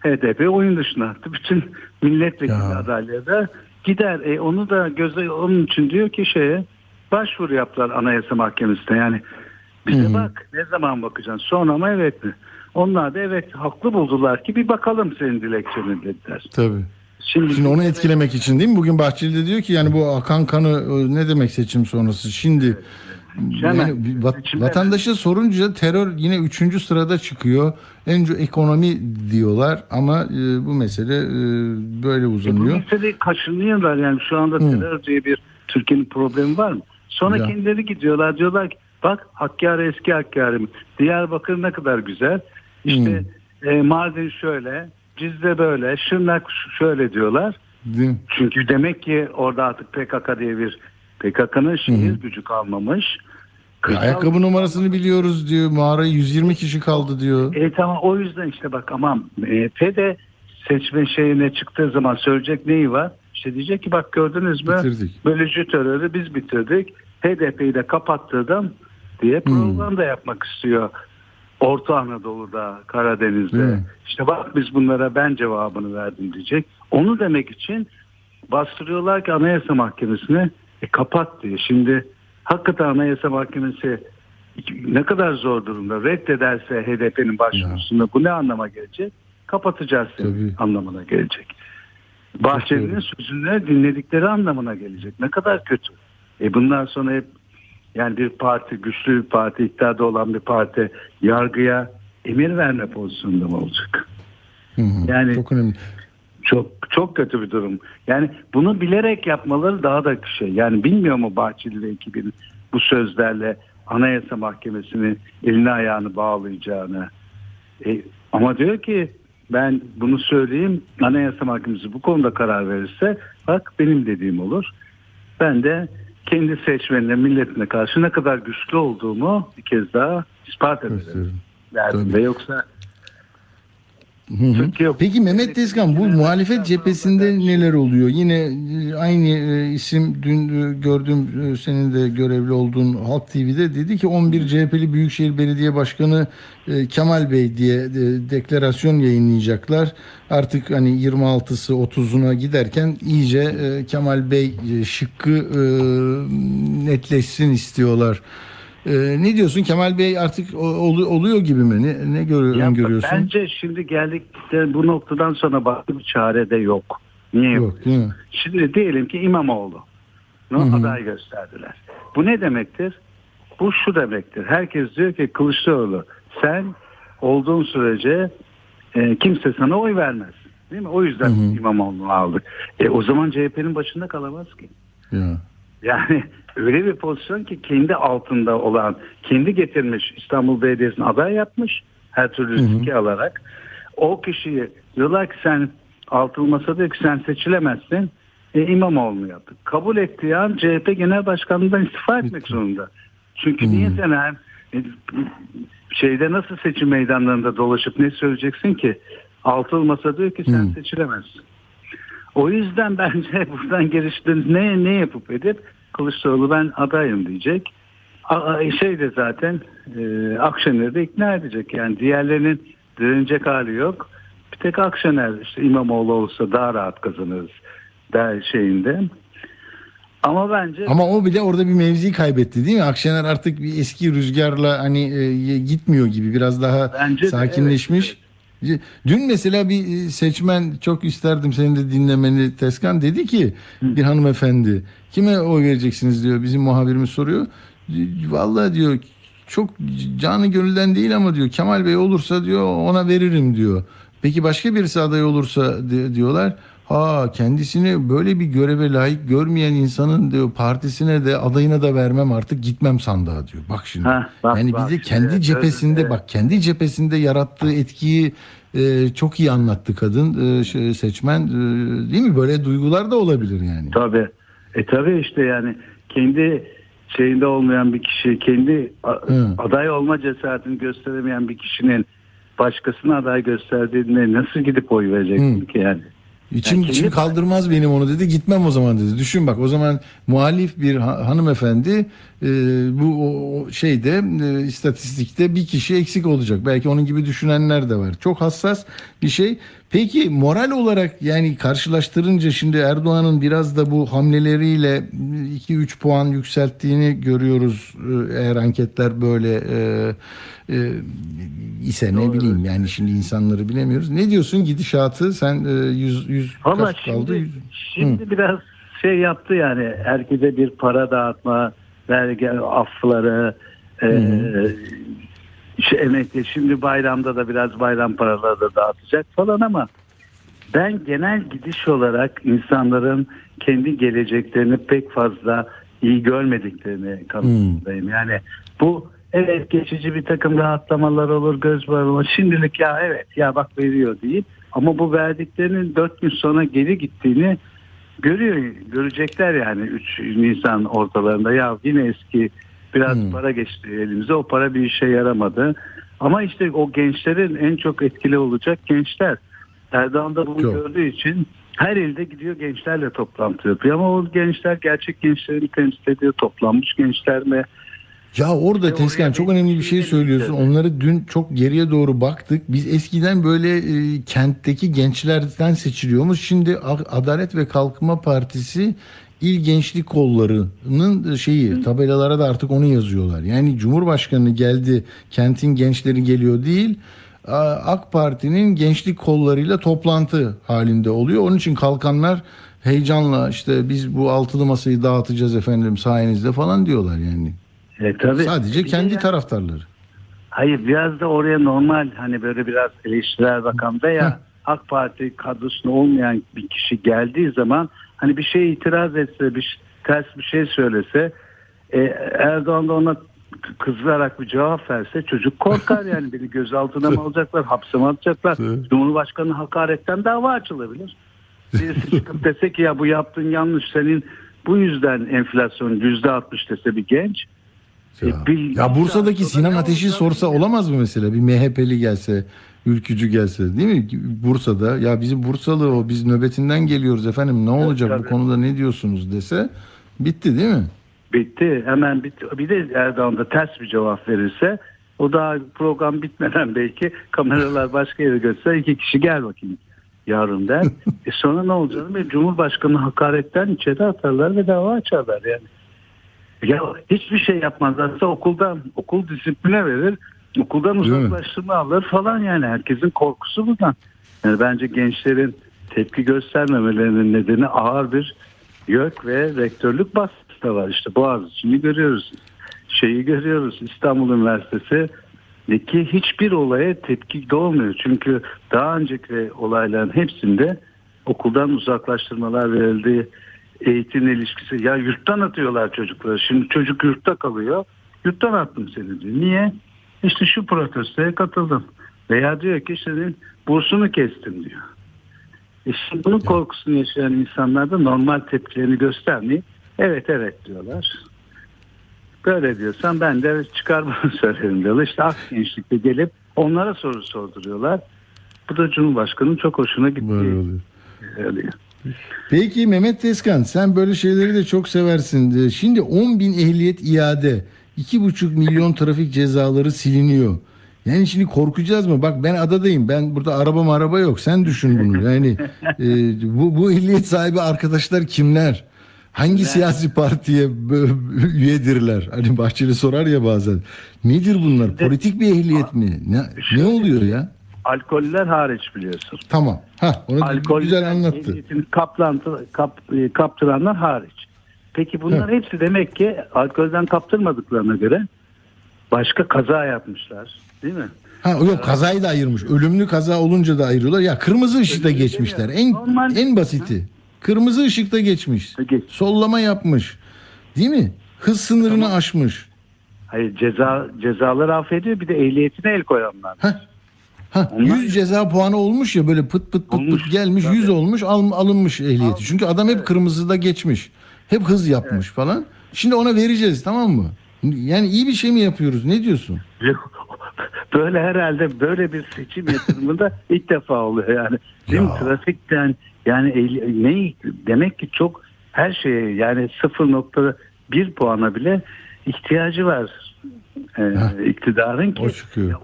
HDP oyun dışına attı. Bütün milletvekili Ya. adayları da gider. E, onu da göze onun için diyor ki şeye başvuru yaptılar Anayasa Mahkemesi'ne. Yani bize bak ne zaman bakacaksın sonra mı evet mi? Onlar da evet haklı buldular ki bir bakalım senin dilekçeni dediler. Tabii. Şimdi, Şimdi onu etkilemek için değil mi? Bugün Bahçeli de diyor ki yani bu akan kanı e, ne demek seçim sonrası? Şimdi Hemen. yani vat- vatandaşa sorunca terör yine üçüncü sırada çıkıyor. Önce ekonomi diyorlar ama e, bu mesele e, böyle Bu uzanıyor. meseleyi kaşınıyorlar yani şu anda terör diye bir Türkiye'nin problemi var mı? Sonra Ya. kendileri gidiyorlar diyorlar ki bak Hakkari eski Hakkari mi? Diyarbakır ne kadar güzel. İşte e, Mardin şöyle, Cizre böyle, Şırnak şöyle diyorlar. Değil? Çünkü demek ki orada artık PKK diye bir PKK'nın şehir gücü kalmamış. Kırsal- ayakkabı numarasını biliyoruz diyor. Mağara 120 kişi kaldı diyor. E tamam o yüzden işte bak aman MHP de seçme şeyine çıktığı zaman söyleyecek neyi var? İşte diyecek ki bak gördünüz mü? Bitirdik. Bölücü terörü biz bitirdik. HDP'yi de kapattırdım diye propaganda yapmak istiyor. Orta Anadolu'da, Karadeniz'de. İşte bak biz bunlara ben cevabını verdim diyecek. Onu demek için bastırıyorlar ki Anayasa Mahkemesi'ne e, kapat diye. Şimdi hakikaten Anayasa Mahkemesi ne kadar zor durumda reddederse HDP'nin başvurusunda bu ne anlama gelecek? Kapatacağız seni anlamına gelecek. Bahçeli'nin sözünü dinledikleri anlamına gelecek. Ne kadar kötü. E bundan sonra hep yani bir parti, güçlü bir parti, iktidarda olan bir parti yargıya emir verme pozisyonunda mı olacak? Hı hı. Yani- Çok önemli. Çok çok kötü bir durum. Yani bunu bilerek yapmaları daha da şey. Yani bilmiyor mu Bahçeli ile ekibin bu sözlerle Anayasa Mahkemesi'ni elini ayağını bağlayacağını. E, ama diyor ki ben bunu söyleyeyim Anayasa Mahkemesi bu konuda karar verirse bak benim dediğim olur. Ben de kendi seçmenine milletine karşı ne kadar güçlü olduğumu bir kez daha ispat ederim. Derdim ve yoksa Hı hı. Türkiye- Peki Mehmet Tezkan bu muhalefet cephesinde neler oluyor? Yine e, aynı e, isim dün e, gördüm senin de görevli olduğun Halk TV'de dedi ki 11 CHP'li Büyükşehir Belediye Başkanı Kemal Bey diye deklarasyon yayınlayacaklar. Artık hani 26'sı 30'una giderken iyice Kemal Bey şıkkı netleşsin istiyorlar. E, ne diyorsun Kemal Bey artık o- olu- oluyor gibi mi? Ne, ne görü- Ya öngörüyorsun? Bence şimdi geldik de bu noktadan sonra başka bir çare de yok. Niye yok? Yok değil mi? Şimdi diyelim ki İmamoğlu Hı hı. aday gösterdiler. Bu ne demektir? Bu şu demektir. Herkes diyor ki Kılıçdaroğlu sen olduğun sürece e, kimse sana oy vermez. Değil mi? O yüzden Hı hı. İmamoğlu'nu aldık. E, o zaman CHP'nin başında kalamaz ki. Ya. Yani öyle bir pozisyon ki kendi altında olan, kendi getirmiş İstanbul Belediyesi'ne aday yapmış her türlü riski alarak. O kişiyi diyorlar ki sen altılı masada ki sen seçilemezsin. E, İmamoğlu'nu yaptık. Kabul ettiği an CHP Genel Başkanlığı'ndan istifa etmek zorunda. Çünkü niye sen hem e, şeyde nasıl seçim meydanlarında dolaşıp ne söyleyeceksin ki? Altılı masa diyor ki sen Hı. seçilemezsin. O yüzden bence buradan geliştiğiniz ne ne yapıp edip Kılıçdaroğlu ben adayım diyecek. A- Şey de zaten e, Akşener'i de ikna edecek. Yani diğerlerinin direnecek hali yok. Bir tek Akşener işte İmamoğlu olsa daha rahat kazanırız der şeyinde. Ama bence Ama o bile orada bir mevzi kaybetti değil mi? Akşener artık bir eski rüzgarla hani e, gitmiyor gibi biraz daha Bence de, sakinleşmiş. Dün mesela bir e, seçmen çok isterdim senin de dinlemeni Teskan dedi ki bir hanımefendi kime oy vereceksiniz diyor bizim muhabirimiz soruyor. Vallahi diyor çok canı gönülden değil ama diyor Kemal Bey olursa diyor ona veririm diyor. Peki başka birisi aday olursa di- diyorlar. Ha kendisini böyle bir göreve layık görmeyen insanın diyor partisine de adayına da vermem artık gitmem sandığa diyor. Bak şimdi. Ha, bak, yani bak bize şimdi, kendi evet, cephesinde evet. bak kendi cephesinde yarattığı etkiyi e, çok iyi anlattı kadın e, şey, seçmen e, değil mi? Böyle duygular da olabilir yani. Tabii. E tabii işte yani kendi şeyinde olmayan bir kişi, kendi a- Hı. aday olma cesaretini gösteremeyen bir kişinin başkasına aday gösterdiğinde nasıl gidip oy vereceksin Hı. ki yani? İçim, Yani içim kaldırmaz benim onu dedi. Gitmem o zaman dedi. Düşün bak o zaman muhalif bir ha- hanımefendi e, bu o şeyde e, istatistikte bir kişi eksik olacak. Belki onun gibi düşünenler de var. Çok hassas bir şey. Peki moral olarak yani karşılaştırınca şimdi Erdoğan'ın biraz da bu hamleleriyle 2-3 puan yükselttiğini görüyoruz. E, Eğer anketler böyle e, e, ise ne bileyim yani şimdi insanları bilemiyoruz. Ne diyorsun gidişatı? Sen e, 100 100 Valla kaç kaldı? şimdi, şimdi biraz şey yaptı yani herkese bir para dağıtma, vergi affları, e, işte emekli. Şimdi bayramda da biraz bayram paraları da dağıtacak falan ama ben genel gidiş olarak insanların kendi geleceklerini pek fazla iyi görmediklerini kanısındayım. Yani bu evet geçici bir takım rahatlamalar olur, göz bağlama. Şimdilik ya evet ya bak veriyor deyip ama bu verdiklerinin 4 gün sonra geri gittiğini görüyor, görecekler yani 3 Nisan ortalarında ya yine eski biraz Hmm. para geçti elimize o para bir işe yaramadı. Ama işte o gençlerin en çok etkili olacak gençler. Erdoğan da bunu Çok. gördüğü için her ilde gidiyor gençlerle toplantı yapıyor. Ama o gençler gerçek gençleri temsil ediyor. Toplanmış gençler mi? Ya orada Tezkan oraya çok önemli bir şey söylüyorsun. Onları dün çok geriye doğru baktık. Biz eskiden böyle e, kentteki gençlerden seçiliyormuş. Şimdi Adalet ve Kalkınma Partisi İl Gençlik Kolları'nın şeyi tabelalara da artık onu yazıyorlar. Yani Cumhurbaşkanı geldi kentin gençleri geliyor değil. AK Parti'nin gençlik kollarıyla toplantı halinde oluyor. Onun için kalkanlar heyecanla işte biz bu altılı masayı dağıtacağız efendim sayenizde falan diyorlar yani. E, tabii. Sadece kendi yani- taraftarları. Hayır biraz da oraya normal hani böyle biraz eleştirel bakan veya AK Parti kadrosunda olmayan bir kişi geldiği zaman hani bir şey itiraz etse bir ters bir şey söylese e, Erdoğan da ona k- kızarak bir cevap verse çocuk korkar yani. Beni gözaltına mı alacaklar hapse mi atacaklar Cumhurbaşkanı hakaretten dava açılabilir. Birisi çıkıp dese ki ya bu yaptığın yanlış senin bu yüzden enflasyon yüzde altmış dese bir genç Ya, E, bir- ya Bursa'daki Sinan Ateş'i sorsa olamaz mı mesela? Bir MHP'li gelse, ülkücü gelse değil mi? Bursa'da ya bizim Bursalı o biz nöbetinden geliyoruz efendim ne olacak bu tabii. konuda ne diyorsunuz dese bitti değil mi? Bitti. Hemen bitti. Bir de Erdoğan da ters bir cevap verirse o daha program bitmeden belki kameralar başka yere götürse iki kişi gel bakayım yarın der. e sonra ne olacak? Ve Cumhurbaşkanı hakaretten içeri atarlar ve dava açarlar yani. Ya hiçbir şey yapmazlarsa okuldan okul disipline verir. Okuldan uzaklaştırma alır falan yani. Herkesin korkusu bundan. Yani bence gençlerin tepki göstermemelerinin nedeni ağır bir YÖK ve rektörlük baskısı da var. İşte Boğaziçi'ni görüyoruz. Şeyi görüyoruz. İstanbul Üniversitesi'deki hiçbir olaya tepki doğmuyor. Çünkü daha önceki olayların hepsinde okuldan uzaklaştırmalar verildi. Eğitim ilişkisi. Ya yurttan atıyorlar çocukları. Şimdi çocuk yurtta kalıyor. Yurttan attım seni diyor. Niye? İşte şu protestoya katıldım. Veya diyor ki senin bursunu kestim diyor. E şimdi bunun korkusunu yaşayan insanlar da normal tepkilerini göstermeyip evet evet diyorlar. Böyle diyorsan ben de çıkar bunu söylerim diyorlar. İşte ak gençlikte gelip onlara soru sorduruyorlar. Bu da Cumhurbaşkanı'nın çok hoşuna Böyle gitti. oluyor. Oluyor. Peki Mehmet Tezkan sen böyle şeyleri de çok seversin. Şimdi 10 bin ehliyet iade iki buçuk milyon trafik cezaları siliniyor. Yani şimdi korkacağız mı? Bak ben adadayım. Ben burada araba araba yok. Sen düşün bunu. Yani e, bu, bu ehliyet sahibi arkadaşlar kimler? Hangi siyasi partiye üyedirler? Hani Bahçeli sorar ya bazen. Nedir bunlar? Politik bir ehliyet mi? Ne, ne oluyor ya? Alkoller hariç biliyorsun. Tamam. Ha, onu Alkol güzel anlattı. kaplantı, kap, e, kaptıranlar hariç. Peki bunlar hepsi demek ki alkolden kaptırmadıklarına göre başka kaza yapmışlar. Değil mi? Ha yok kazayı da ayırmış. Ölümlü kaza olunca da ayırıyorlar. Ya kırmızı ışıkta geçmişler. En Normal. en basiti. Kırmızı ışıkta geçmiş. Peki. Sollama yapmış. Değil mi? Hız sınırını aşmış. Hayır ceza cezaları affediyor bir de ehliyetine el koyanlar. Ha. Ha, Onlar- 100 ceza puanı olmuş ya böyle pıt pıt pıt Olmuş. pıt gelmiş Tabii. 100 olmuş al- alınmış ehliyeti. Çünkü adam hep kırmızıda geçmiş. Hep hız yapmış falan. Şimdi ona vereceğiz tamam mı? Yani iyi bir şey mi yapıyoruz? Ne diyorsun? Böyle herhalde böyle bir seçim yatırımında ilk defa oluyor yani. Değil mi? Trafikten yani ne demek ki çok her şeye yani 0.1 puana bile ihtiyacı var e, iktidarın ki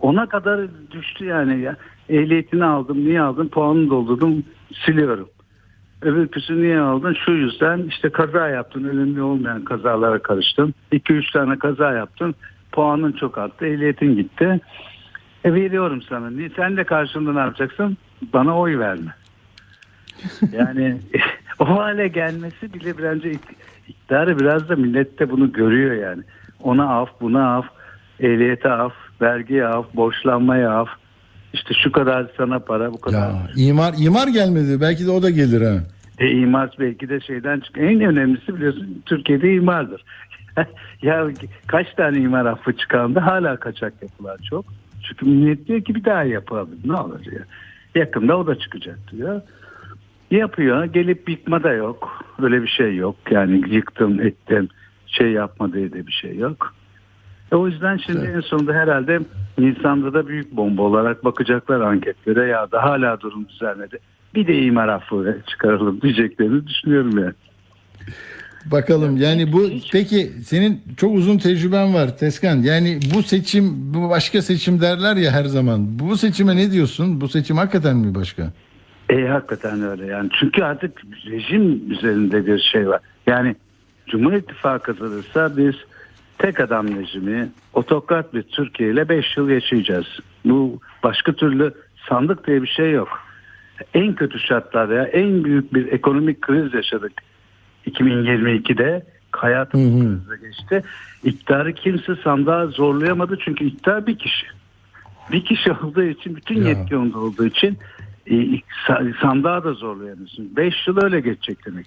ona kadar düştü yani ya. Ehliyetini aldım, niye aldım? Puanını doldurdum, siliyorum. Öbürküsü niye aldın? Şu yüzden işte kaza yaptın, ölümlü olmayan kazalara karıştın. 2-3 tane kaza yaptın, puanın çok arttı, ehliyetin gitti. E veriyorum sana. Sen de karşında ne yapacaksın? Bana oy verme. Yani o hale gelmesi bile bence ik- iktidarı biraz da millet de bunu görüyor yani. Ona af, buna af, ehliyete af, vergiye af, borçlanmaya af. İşte şu kadar sana para, bu kadar. Ya imar imar gelmedi. Belki de o da gelir ha. E, imar belki de şeyden çıkıyor. En önemlisi biliyorsun Türkiye'de imardır. ya kaç tane imar affı çıkandı hala kaçak yapılar çok. Çünkü millet diyor ki bir daha yapalım ne olur ya. Yakında o da çıkacak diyor. Yapıyor gelip yıkma da yok. Öyle bir şey yok. Yani yıktım ettim şey yapma diye de bir şey yok. E, o yüzden şimdi en sonunda herhalde Nisan'da da büyük bomba olarak bakacaklar anketlere ya da hala durum düzelmedi. Bir de imar affı çıkaralım diyeceklerini düşünüyorum yani. Bakalım yani bu peki senin çok uzun tecrüben var Teskan. Yani bu seçim bu başka seçim derler ya her zaman. Bu seçime ne diyorsun? Bu seçim hakikaten mi başka? E hakikaten öyle yani. Çünkü artık rejim üzerinde bir şey var. Yani Cumhur İttifakı kazanırsa biz tek adam rejimi, otokrat bir Türkiye ile 5 yıl yaşayacağız. Bu başka türlü sandık diye bir şey yok. En kötü şartlarda en büyük bir ekonomik kriz yaşadık 2022'de. Hayatımız geçti. İktidarı kimse sandığa zorlayamadı çünkü iktidar bir kişi. Bir kişi olduğu için bütün Ya. yetki onda olduğu için e, sa- sandığa da zorlayamıyorsun. 5 yıl öyle geçecek demek.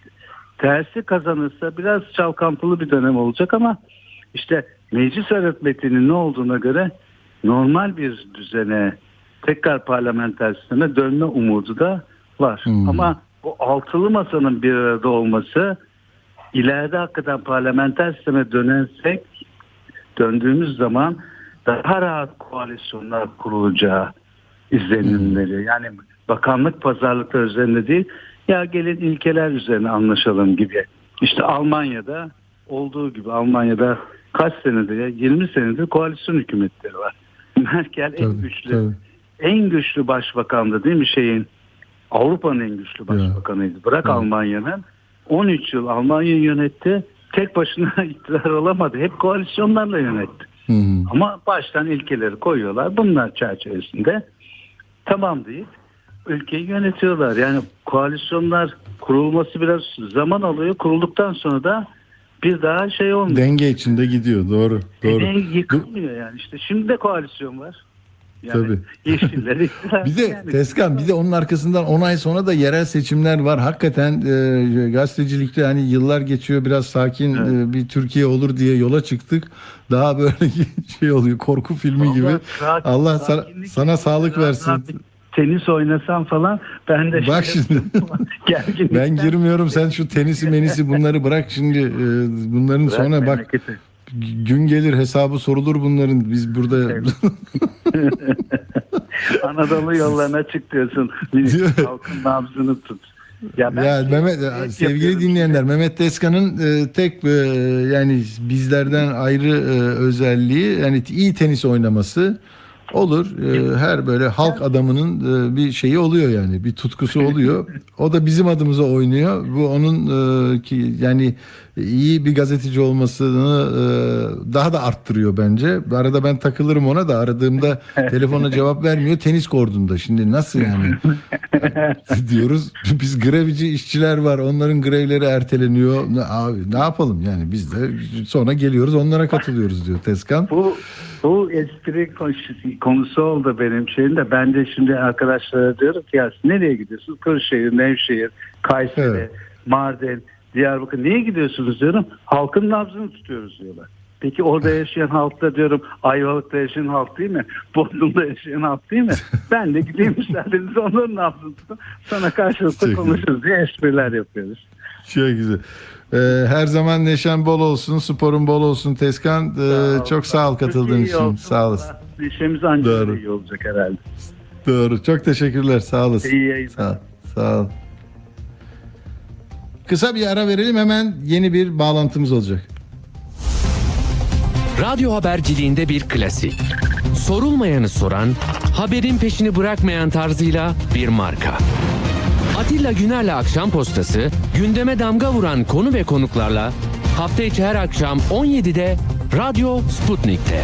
Tersi kazanırsa biraz çalkantılı bir dönem olacak ama işte meclis öğretmeninin ne olduğuna göre normal bir düzene tekrar parlamenter sisteme dönme umudu da var. Ama bu altılı masanın bir arada olması ileride hakikaten parlamenter sisteme dönersek döndüğümüz zaman daha rahat koalisyonlar kurulacağı izlenimleri. Yani bakanlık pazarlıklar üzerinde değil ya gelin ilkeler üzerine anlaşalım gibi. İşte Almanya'da olduğu gibi Almanya'da kaç senedir ya 20 senedir koalisyon hükümetleri var. Merkel en güçlü tabii. En güçlü başbakandı değil mi şeyin Avrupa'nın en güçlü başbakanıydı. Bırak Almanya'nın 13 yıl Almanya yönetti. Tek başına iktidar olamadı. Hep koalisyonlarla yönetti. Hı hı. Ama baştan ilkeleri koyuyorlar. Bunlar çerçevesinde tamam deyip ülkeyi yönetiyorlar. Yani koalisyonlar kurulması biraz zaman alıyor. Kurulduktan sonra da bir daha şey olmuyor. Denge içinde gidiyor. Doğru. Doğru. Denge yıkılmıyor yani. İşte şimdi de koalisyon var. Yani Tabii. Yeşiller iktidar. Bir de Yani- Teskan bir de onun arkasından 10 ay sonra da yerel seçimler var. Hakikaten e, gazetecilikte hani yıllar geçiyor biraz sakin e, bir Türkiye olur diye yola çıktık. Daha böyle şey oluyor korku filmi gibi. rahat- Allah sana, sana sağlık rahat versin. rahat Tenis oynasam falan ben de Bak şey şimdi. Ben girmiyorum sen şu tenisi menisi bunları bırak şimdi e, bunların Bırak sonra bak memleketi. Gün gelir hesabı sorulur bunların biz burada Anadolu yollarına çık diyorsun. Halkın nabzını tut. Ya ben Ya şey- Mehmet şey sevgili dinleyenler Mehmet Deskan'ın e, tek e, yani bizlerden ayrı e, özelliği yani iyi tenis oynaması olur. E, her böyle halk adamının e, bir şeyi oluyor yani bir tutkusu oluyor. O da bizim adımıza oynuyor. Bu onun e, ki yani iyi bir gazeteci olmasını e, daha da arttırıyor bence. Arada ben takılırım ona da aradığımda telefona cevap vermiyor tenis kordunda. Şimdi nasıl yani? diyoruz. Biz grevci işçiler var. Onların grevleri erteleniyor. Abi ne yapalım yani biz de sonra geliyoruz onlara katılıyoruz diyor Tezkan. Bu bu espri konusu- oldu benim şeyim de ben de şimdi arkadaşlara diyorum ki ya nereye gidiyorsunuz? Kırşehir, Nevşehir, Kayseri, Evet. Mardin, Diyarbakır. Niye gidiyorsunuz diyorum. Halkın nabzını tutuyoruz diyorlar. Peki orada yaşayan halk da diyorum Ayvalık'ta yaşayan halk değil mi? Bodrum'da yaşayan halk değil mi? Ben de gideyim müsaadenizle onların nabzını tutun. Sana karşılıklı konuşuruz diye espriler yapıyoruz. Çok güzel. Ee, her zaman neşen bol olsun, sporun bol olsun Tezkan. Ee, ol, çok sağ ol katıldığın için. olsun. Sağ olasın. İşimiz ancak Doğru. iyi olacak herhalde. Doğru. Çok teşekkürler. Sağ olasın. İyi yayınlar. Sağ, sağ ol. Kısa bir ara verelim hemen yeni bir bağlantımız olacak. Radyo haberciliğinde bir klasik. Sorulmayanı soran, haberin peşini bırakmayan tarzıyla bir marka. Atilla Güner'le Akşam Postası, gündeme damga vuran konu ve konuklarla hafta içi her akşam 17'de Radyo Sputnik'te.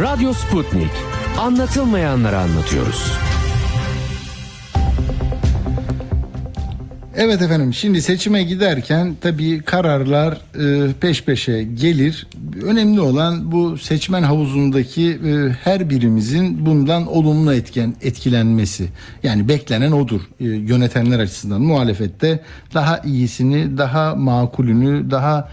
Radyo Sputnik. Anlatılmayanları anlatıyoruz. Evet efendim şimdi seçime giderken tabii kararlar e, peş peşe gelir. Önemli olan bu seçmen havuzundaki e, her birimizin bundan olumlu etken etkilenmesi. Yani beklenen odur e, yönetenler açısından. Muhalefette daha iyisini, daha makulünü, daha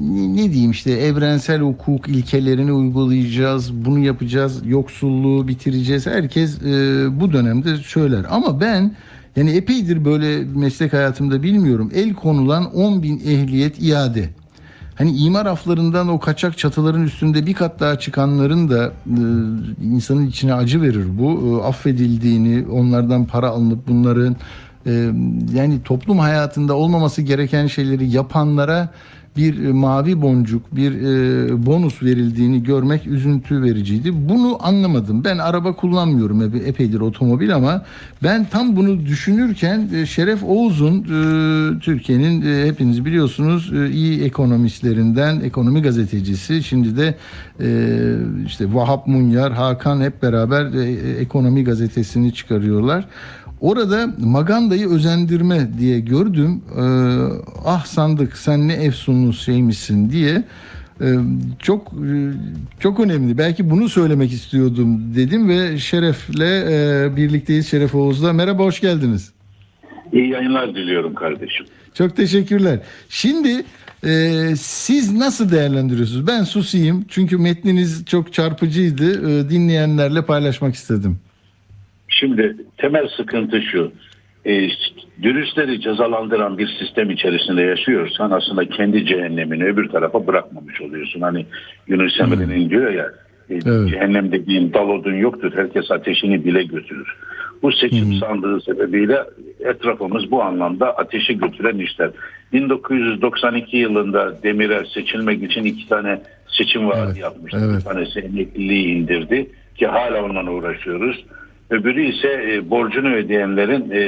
ne diyeyim işte evrensel hukuk ilkelerini uygulayacağız, bunu yapacağız, yoksulluğu bitireceğiz. Herkes e, bu dönemde söyler. Ama ben yani epeydir böyle meslek hayatımda bilmiyorum. El konulan 10 bin ehliyet iade. Hani imar aflarından o kaçak çatıların üstünde bir kat daha çıkanların da e, insanın içine acı verir bu. E, affedildiğini, onlardan para alınıp bunların e, yani toplum hayatında olmaması gereken şeyleri yapanlara bir e, mavi boncuk, bir e, bonus verildiğini görmek üzüntü vericiydi. Bunu anlamadım. Ben araba kullanmıyorum epe, epeydir otomobil ama ben tam bunu düşünürken e, Şeref Oğuz'un Türkiye'nin e, hepiniz biliyorsunuz iyi ekonomistlerinden, ekonomi gazetecisi. Şimdi de işte Vahap Munyar, Hakan hep beraber ekonomi gazetesini çıkarıyorlar. Orada Maganda'yı özendirme diye gördüm. Ee, ah sandık sen ne efsunlu şeymişsin diye. Ee, çok e, çok önemli. Belki bunu söylemek istiyordum dedim ve Şeref'le e, birlikteyiz Şeref Oğuz'la. Merhaba hoş geldiniz. İyi yayınlar diliyorum kardeşim. Çok teşekkürler. Şimdi e, siz nasıl değerlendiriyorsunuz? Ben susayım çünkü metniniz çok çarpıcıydı. E, dinleyenlerle paylaşmak istedim. Şimdi temel sıkıntı şu. E, dürüstleri cezalandıran bir sistem içerisinde yaşıyorsan aslında kendi cehennemini öbür tarafa bırakmamış oluyorsun. Hani Yunus Emre'nin diyor ya e, Evet. cehennem dediğin dal odun yoktur. Herkes ateşini bile götürür. Bu seçim sandığı sebebiyle etrafımız bu anlamda ateşi götüren işler. 1992 yılında Demirel seçilmek için iki tane seçim vaadi Evet, yapmıştı. evet. Bir tanesi emekliliği indirdi ki hala onunla uğraşıyoruz. Öbürü ise e, borcunu ödeyenlerin e,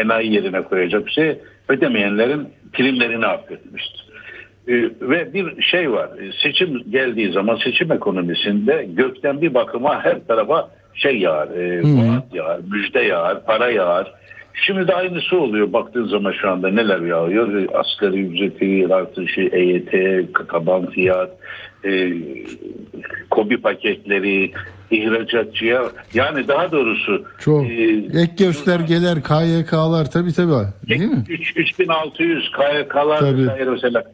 enayi yerine koyacak bir şey, ödemeyenlerin primlerini affetmişti. E, ve bir şey var, e, seçim geldiği zaman seçim ekonomisinde gökten bir bakıma her tarafa şey yağar, e, vaat yağar, müjde yağar, para yağar. Şimdi de aynısı oluyor baktığın zaman şu anda neler yağıyor? E, Asgari ücreti artışı, EYT, taban fiyat, e, kobi paketleri, ihracatçıya yani daha doğrusu Çok. e, Ek göstergeler, KYK'lar tabii tabii. Değil mi? 3, 3600 KYK'lar mesela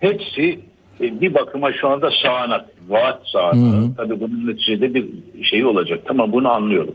hepsi bir bakıma şu anda sağanak, vaat sağanak. Tabii bunun neticede bir şey olacak. Tamam bunu anlıyorum.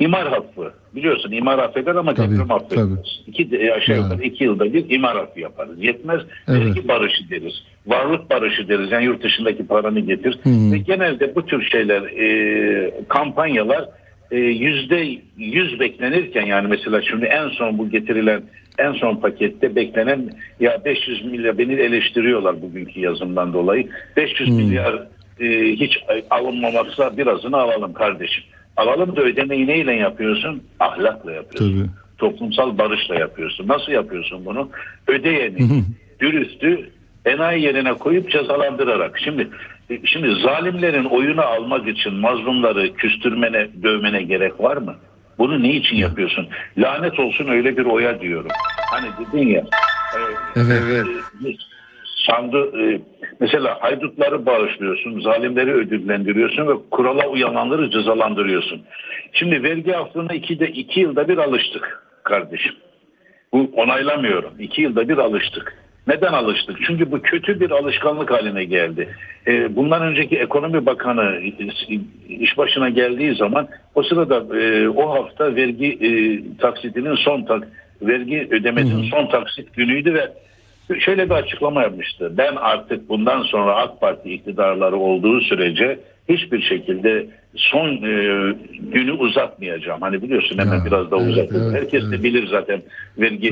İmar affı. Biliyorsun imar affeder ama Tabii, deprem affetmez. tabii. İki, de- aşağı yukarı iki yılda bir imar affı yaparız. Yetmez. Evet. Vergi barışı deriz. Varlık barışı deriz. Yani yurt dışındaki paranı getir. Ve genelde bu tür şeyler e, kampanyalar e, yüzde yüz beklenirken yani mesela şimdi en son bu getirilen en son pakette beklenen ya 500 milyar beni eleştiriyorlar bugünkü yazımdan dolayı 500 milyar e, hiç alınmamaksa birazını alalım kardeşim. Alalım da ödemeyi neyle yapıyorsun? Ahlakla yapıyorsun. Tabii. Toplumsal barışla yapıyorsun. Nasıl yapıyorsun bunu? Ödeyeni, dürüstü enayi yerine koyup cezalandırarak. Şimdi şimdi zalimlerin oyunu almak için mazlumları küstürmene, dövmene gerek var mı? Bunu ne için yapıyorsun? Lanet olsun öyle bir oya diyorum. Hani dedin ya. e, Evet, evet. sandı e, mesela haydutları bağışlıyorsun, zalimleri ödüllendiriyorsun ve kurala uyananları cezalandırıyorsun. Şimdi vergi affına iki de iki yılda bir alıştık kardeşim. Bu onaylamıyorum. İki yılda bir alıştık. Neden alıştık? Çünkü bu kötü bir alışkanlık haline geldi. Ee, bundan önceki ekonomi bakanı iş başına geldiği zaman o sırada e, o hafta vergi e, taksitinin son tak vergi ödemesinin son taksit günüydü ve şöyle bir açıklama yapmıştı. Ben artık bundan sonra AK Parti iktidarları olduğu sürece hiçbir şekilde son e, günü uzatmayacağım. Hani biliyorsun hemen Ya, biraz da evet, uzatır. evet, Herkes de evet. bilir zaten vergi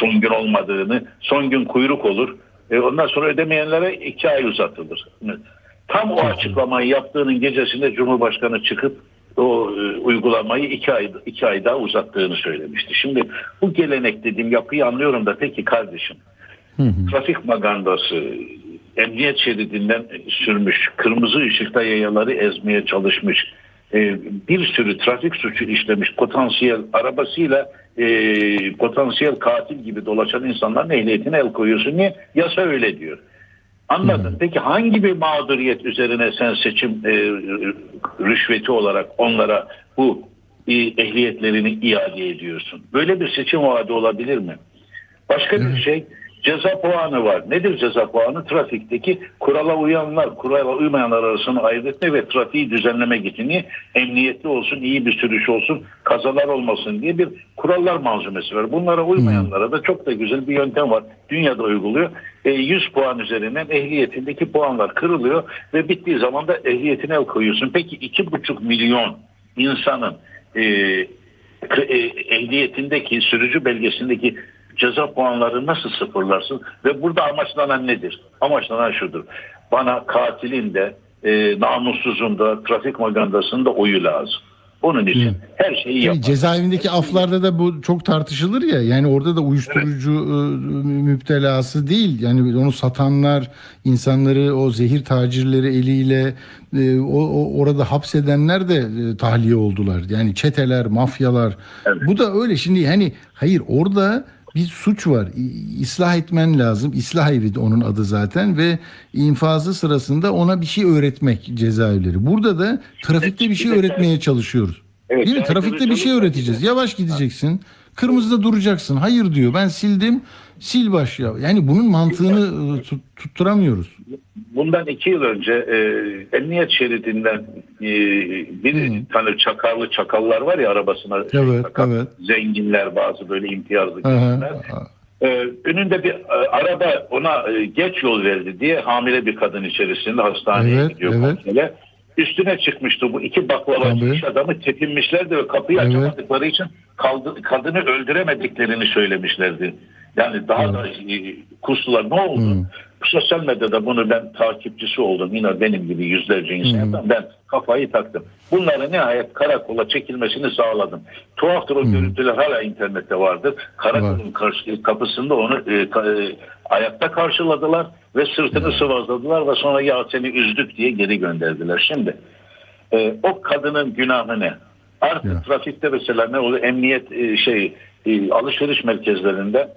son gün olmadığını. Son gün kuyruk olur. E, ondan sonra ödemeyenlere iki ay uzatılır. Tam o açıklamayı yaptığının gecesinde Cumhurbaşkanı çıkıp o e, uygulamayı iki ay, iki ay daha uzattığını söylemişti. Şimdi bu gelenek dediğim yapıyı anlıyorum da peki kardeşim trafik magandası emniyet şeridinden sürmüş, kırmızı ışıkta yayaları ezmeye çalışmış, e, bir sürü trafik suçu işlemiş potansiyel arabasıyla e, potansiyel katil gibi dolaşan insanların ehliyetine el koyuyorsun. Niye? Yasa öyle diyor. Anladın. Peki hangi bir mağduriyet üzerine sen seçim e, rüşveti olarak onlara bu e, ehliyetlerini iade ediyorsun? Böyle bir seçim vaadi olabilir mi? Başka bir şey ceza puanı var. Nedir ceza puanı? Trafikteki kurala uyanlar, kurala uymayanlar arasında ayırt etme ve trafiği düzenlemek için niye? Emniyetli olsun, iyi bir sürüş olsun, kazalar olmasın diye bir kurallar malzemesi var. Bunlara uymayanlara da çok da güzel bir yöntem var. Dünyada uyguluyor. E, 100 puan üzerinden ehliyetindeki puanlar kırılıyor ve bittiği zaman da ehliyetine el koyuyorsun. Peki 2,5 milyon insanın e, e, ehliyetindeki sürücü belgesindeki ceza puanları nasıl sıfırlarsın? Ve burada amaçlanan nedir? Amaçlanan şudur. Bana katilin de e, namussuzun da trafik magandasının da oyu lazım. Onun için her şeyi Tabii yapar. cezaevindeki aflarda da bu çok tartışılır ya. Yani orada da uyuşturucu e, müptelası değil. Yani onu satanlar, insanları o zehir tacirleri eliyle e, o, o- orada hapsedenler de e, tahliye oldular. Yani çeteler, mafyalar. Bu da öyle. Şimdi hani hayır orada bir suç var. İslah etmen lazım. İslah evi onun adı zaten ve infazı sırasında ona bir şey öğretmek cezaevleri. Burada da trafikte bir şey öğretmeye çalışıyoruz. Evet, Değil mi? Trafikte bir şey öğreteceğiz. Yavaş gideceksin. Kırmızıda duracaksın. Hayır diyor. Ben sildim. Sil baş ya. Yani bunun mantığını e, tut- tutturamıyoruz. Bundan iki yıl önce e, emniyet şeridinden e, bir tane çakarlı çakallar var ya arabasına Evet, takan evet. zenginler bazı böyle imtiyazlı kişiler. Ee, önünde bir e, araba ona e, geç yol verdi diye hamile bir kadın içerisinde hastaneye Evet, gidiyor evet. kontrole. Üstüne çıkmıştı bu iki baklavacı iş adamı tepinmişlerdi ve kapıyı Evet. açamadıkları için kaldı, kadını öldüremediklerini söylemişlerdi. Yani daha da e, kustular. Ne oldu? Sosyal medyada bunu ben takipçisi oldum. Yine benim gibi yüzlerce insandan ben kafayı taktım. Bunların nihayet karakola çekilmesini sağladım. Tuhaftır o görüntüler hala internette vardır. Karakolun karşı, kapısında onu e, ka- e, ayakta karşıladılar ve sırtını sıvazladılar ve sonra ya seni üzdük diye geri gönderdiler. Şimdi e, o kadının günahı ne? Artık Ya. trafikte mesela ne oluyor? Emniyet e, şey e, alışveriş merkezlerinde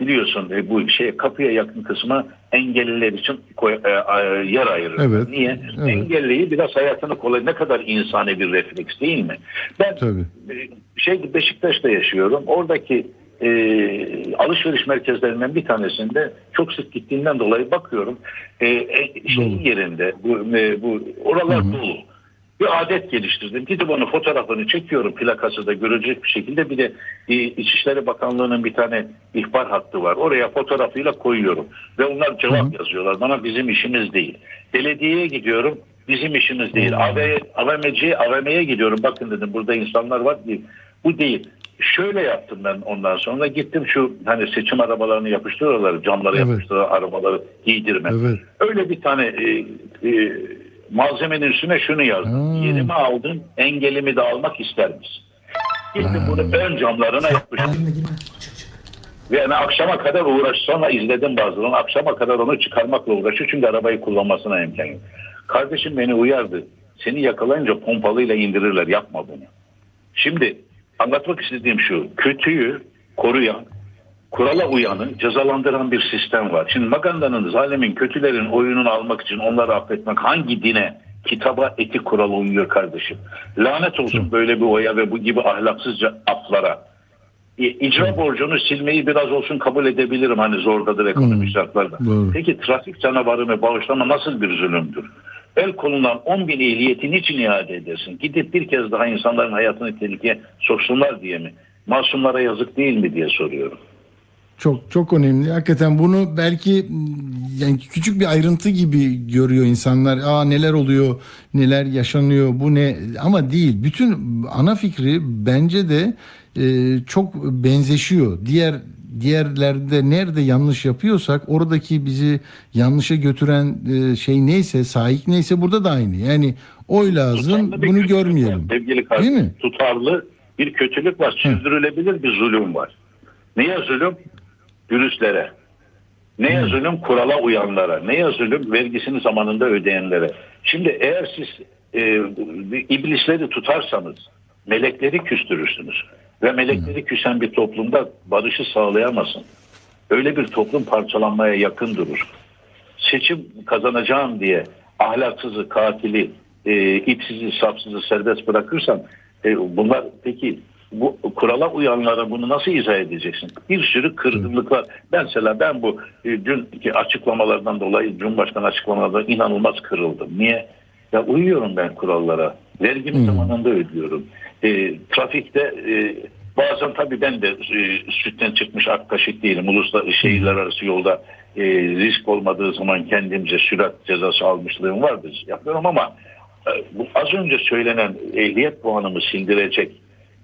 biliyorsun e, bu şey kapıya yakın kısmı engelliler için koy- e, e, yer ayırır. Evet, Niye? evet. Engelliyi biraz hayatını kolay ne kadar insani bir refleks değil mi? Ben Tabii. e, şey Beşiktaş'ta yaşıyorum. Oradaki e, alışveriş merkezlerinden bir tanesinde çok sık gittiğimden dolayı bakıyorum. E, e, şeyin yerinde bu, e, bu oralar dolu. Bir adet geliştirdim. Gidip onun fotoğrafını çekiyorum plakası da görecek bir şekilde. Bir de İçişleri Bakanlığı'nın bir tane ihbar hattı var. Oraya fotoğrafıyla koyuyorum. Ve onlar cevap yazıyorlar. Bana bizim işimiz değil. Belediyeye gidiyorum. Bizim işimiz değil. AV, AVM'ciye, AVM'ye gidiyorum. Bakın dedim burada insanlar var değil. Bu değil. Şöyle yaptım ben ondan sonra gittim şu hani seçim arabalarını yapıştırıyorlar camlara Evet. yapıştırıyorlar arabaları giydirme. Evet. Öyle bir tane e, e, malzemenin üstüne şunu yazdım. Ha. Yerimi aldın engelimi de almak ister misin? Gittim bunu ön camlarına yapıştırdım. Ve yani akşama kadar uğraş sonra izledim bazılarını. Akşama kadar onu çıkarmakla uğraşıyor çünkü arabayı kullanmasına imkan yok. Kardeşim beni uyardı. Seni yakalayınca pompalıyla indirirler. Yapma bunu. Şimdi anlatmak istediğim şu. Kötüyü koruyan, kurala uyanı cezalandıran bir sistem var. Şimdi Maganda'nın, zalimin, kötülerin oyununu almak için onları affetmek hangi dine, kitaba, etik kurala uyuyor kardeşim? Lanet olsun böyle bir oya ve bu gibi ahlaksızca aflara. E, İcra borcunu silmeyi biraz olsun kabul edebilirim hani zordadır ekonomik şartlarda. Doğru. Peki trafik canavarını bağışlama nasıl bir zulümdür? El konulan 10 bin ehliyeti niçin iade edersin? Gidip bir kez daha insanların hayatını tehlikeye soksunlar diye mi? Masumlara yazık değil mi diye soruyorum. Çok çok önemli. Hakikaten bunu belki yani küçük bir ayrıntı gibi görüyor insanlar. Aa neler oluyor, neler yaşanıyor, bu ne? Ama değil. Bütün ana fikri bence de e, çok benzeşiyor. Diğer diğerlerde nerede yanlış yapıyorsak oradaki bizi yanlışa götüren e, şey neyse, sahip neyse burada da aynı. Yani oy lazım, Tutarlı bunu görmeyelim. var Sevgili Değil kardeşim. mi? Tutarlı bir kötülük var. Sürdürülebilir bir zulüm var. Neye zulüm? Dürüstlere. Neye zulüm? Kurala uyanlara. Neye zulüm? Vergisini zamanında ödeyenlere. Şimdi eğer siz e, iblisleri tutarsanız melekleri küstürürsünüz. Ve melekleri küsen bir toplumda barışı sağlayamazsın. Öyle bir toplum parçalanmaya yakın durur. Seçim kazanacağım diye ahlaksızı, katili, e, ipsizi, sapsızı serbest bırakırsan e, bunlar peki bu kurala uyanlara bunu nasıl izah edeceksin? Bir sürü kırgınlık var. Ben mesela ben bu e, dünkü açıklamalardan dolayı Cumhurbaşkanı açıklamalardan inanılmaz kırıldım. Niye? Ya uyuyorum ben kurallara. Vergimi zamanında ödüyorum. E, trafikte e, bazen tabii ben de e, sütten çıkmış ak kaşık değilim. Uluslararası şehirler arası yolda e, risk olmadığı zaman kendimce sürat cezası almışlığım vardır. Yapıyorum ama e, bu az önce söylenen ehliyet puanımı sindirecek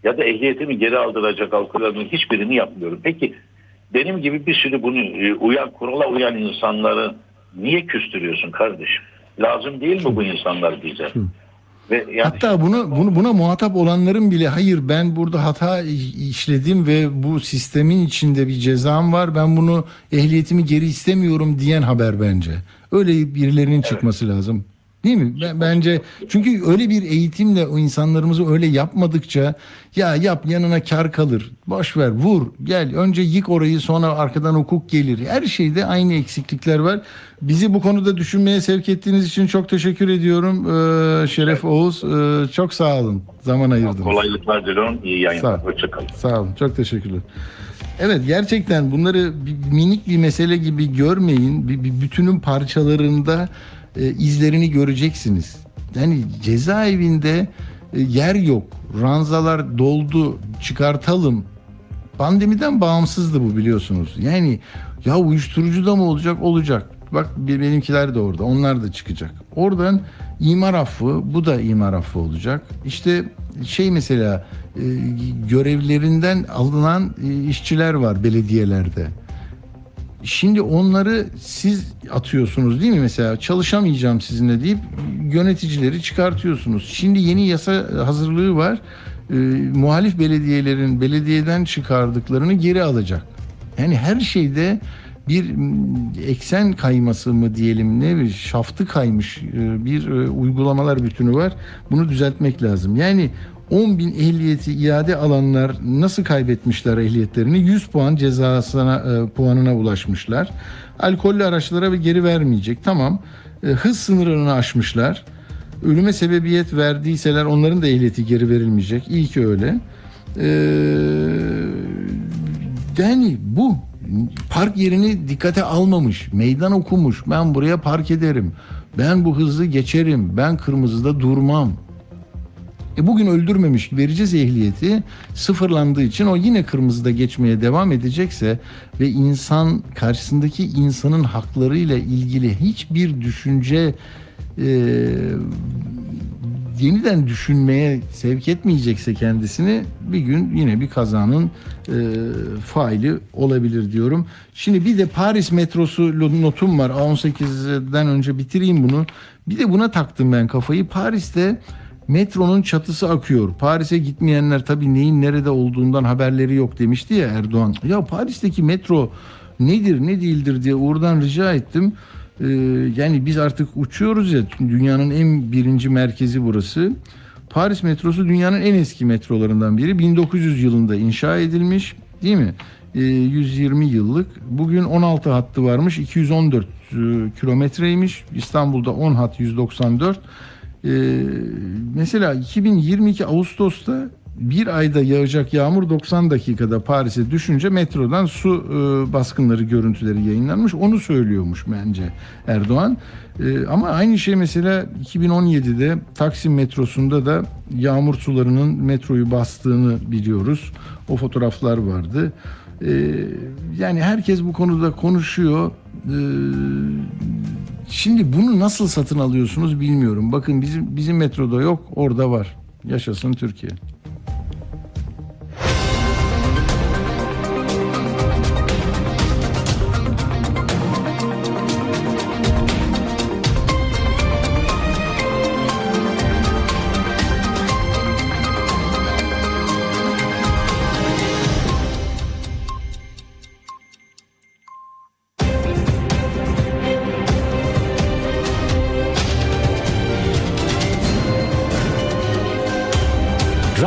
ya da ehliyetimi geri aldıracak algıların hiçbirini yapmıyorum. Peki benim gibi bir sürü bunu e, uyan kurala uyan insanları niye küstürüyorsun kardeşim? Lazım değil mi bu insanlar bize? Ve yani Hatta bunu, bunu buna muhatap olanların bile hayır ben burada hata işledim ve bu sistemin içinde bir cezam var. Ben bunu ehliyetimi geri istemiyorum diyen haber bence. Öyle birilerinin çıkması lazım. Değil mi? Ben, bence çünkü öyle bir eğitimle o insanlarımızı öyle yapmadıkça ya yap yanına kar kalır. Boş ver vur gel önce yık orayı sonra arkadan hukuk gelir. Her şeyde aynı eksiklikler var. Bizi bu konuda düşünmeye sevk ettiğiniz için çok teşekkür ediyorum. Ee, Şeref Oğuz ee, çok sağ olun. Zaman ayırdınız. kolaylıklar diliyorum. İyi Sağ yayınlar. ol. Hoşçakalın. Sağ olun. Çok teşekkürler. Evet gerçekten bunları bir- minik bir mesele gibi görmeyin. Bir, bir bütünün parçalarında e, izlerini göreceksiniz. Yani cezaevinde e, yer yok. Ranzalar doldu. Çıkartalım. Pandemiden bağımsızdı bu biliyorsunuz. Yani ya uyuşturucu da mı olacak? Olacak. Bak benimkiler de orada. Onlar da çıkacak. Oradan imar affı, bu da imar affı olacak. İşte şey mesela e, görevlerinden alınan e, işçiler var belediyelerde. Şimdi onları siz atıyorsunuz değil mi? Mesela çalışamayacağım sizinle deyip yöneticileri çıkartıyorsunuz. Şimdi yeni yasa hazırlığı var. Ee, muhalif belediyelerin belediyeden çıkardıklarını geri alacak. Yani her şeyde bir eksen kayması mı diyelim ne bir şaftı kaymış e, bir e, uygulamalar bütünü var. Bunu düzeltmek lazım. Yani 10 bin ehliyeti iade alanlar nasıl kaybetmişler ehliyetlerini? 100 puan cezasına e, puanına ulaşmışlar. Alkollü araçlara bir geri vermeyecek. Tamam. E, hız sınırını aşmışlar. Ölüme sebebiyet verdiyseler onların da ehliyeti geri verilmeyecek. İyi ki öyle. Ee, yani bu park yerini dikkate almamış, meydan okumuş. Ben buraya park ederim. Ben bu hızlı geçerim. Ben kırmızıda durmam. E bugün öldürmemiş vereceğiz ehliyeti sıfırlandığı için o yine kırmızıda geçmeye devam edecekse ve insan karşısındaki insanın haklarıyla ilgili hiçbir düşünce e, yeniden düşünmeye sevk etmeyecekse kendisini bir gün yine bir kazanın e, faili olabilir diyorum. Şimdi bir de Paris metrosu notum var. A18'den önce bitireyim bunu. Bir de buna taktım ben kafayı. Paris'te metronun çatısı akıyor. Paris'e gitmeyenler tabii neyin nerede olduğundan haberleri yok demişti ya Erdoğan. Ya Paris'teki metro nedir ne değildir diye oradan rica ettim. Ee, yani biz artık uçuyoruz ya dünyanın en birinci merkezi burası. Paris metrosu dünyanın en eski metrolarından biri. 1900 yılında inşa edilmiş değil mi? Ee, 120 yıllık. Bugün 16 hattı varmış. 214 e, kilometreymiş. İstanbul'da 10 hat 194. Ee, mesela 2022 Ağustos'ta bir ayda yağacak yağmur 90 dakikada Paris'e düşünce metrodan su e, baskınları görüntüleri yayınlanmış. Onu söylüyormuş bence Erdoğan. E, ama aynı şey mesela 2017'de Taksim metrosunda da yağmur sularının metroyu bastığını biliyoruz. O fotoğraflar vardı. E, yani herkes bu konuda konuşuyor. E, şimdi bunu nasıl satın alıyorsunuz bilmiyorum. Bakın bizim bizim metroda yok, orada var. Yaşasın Türkiye.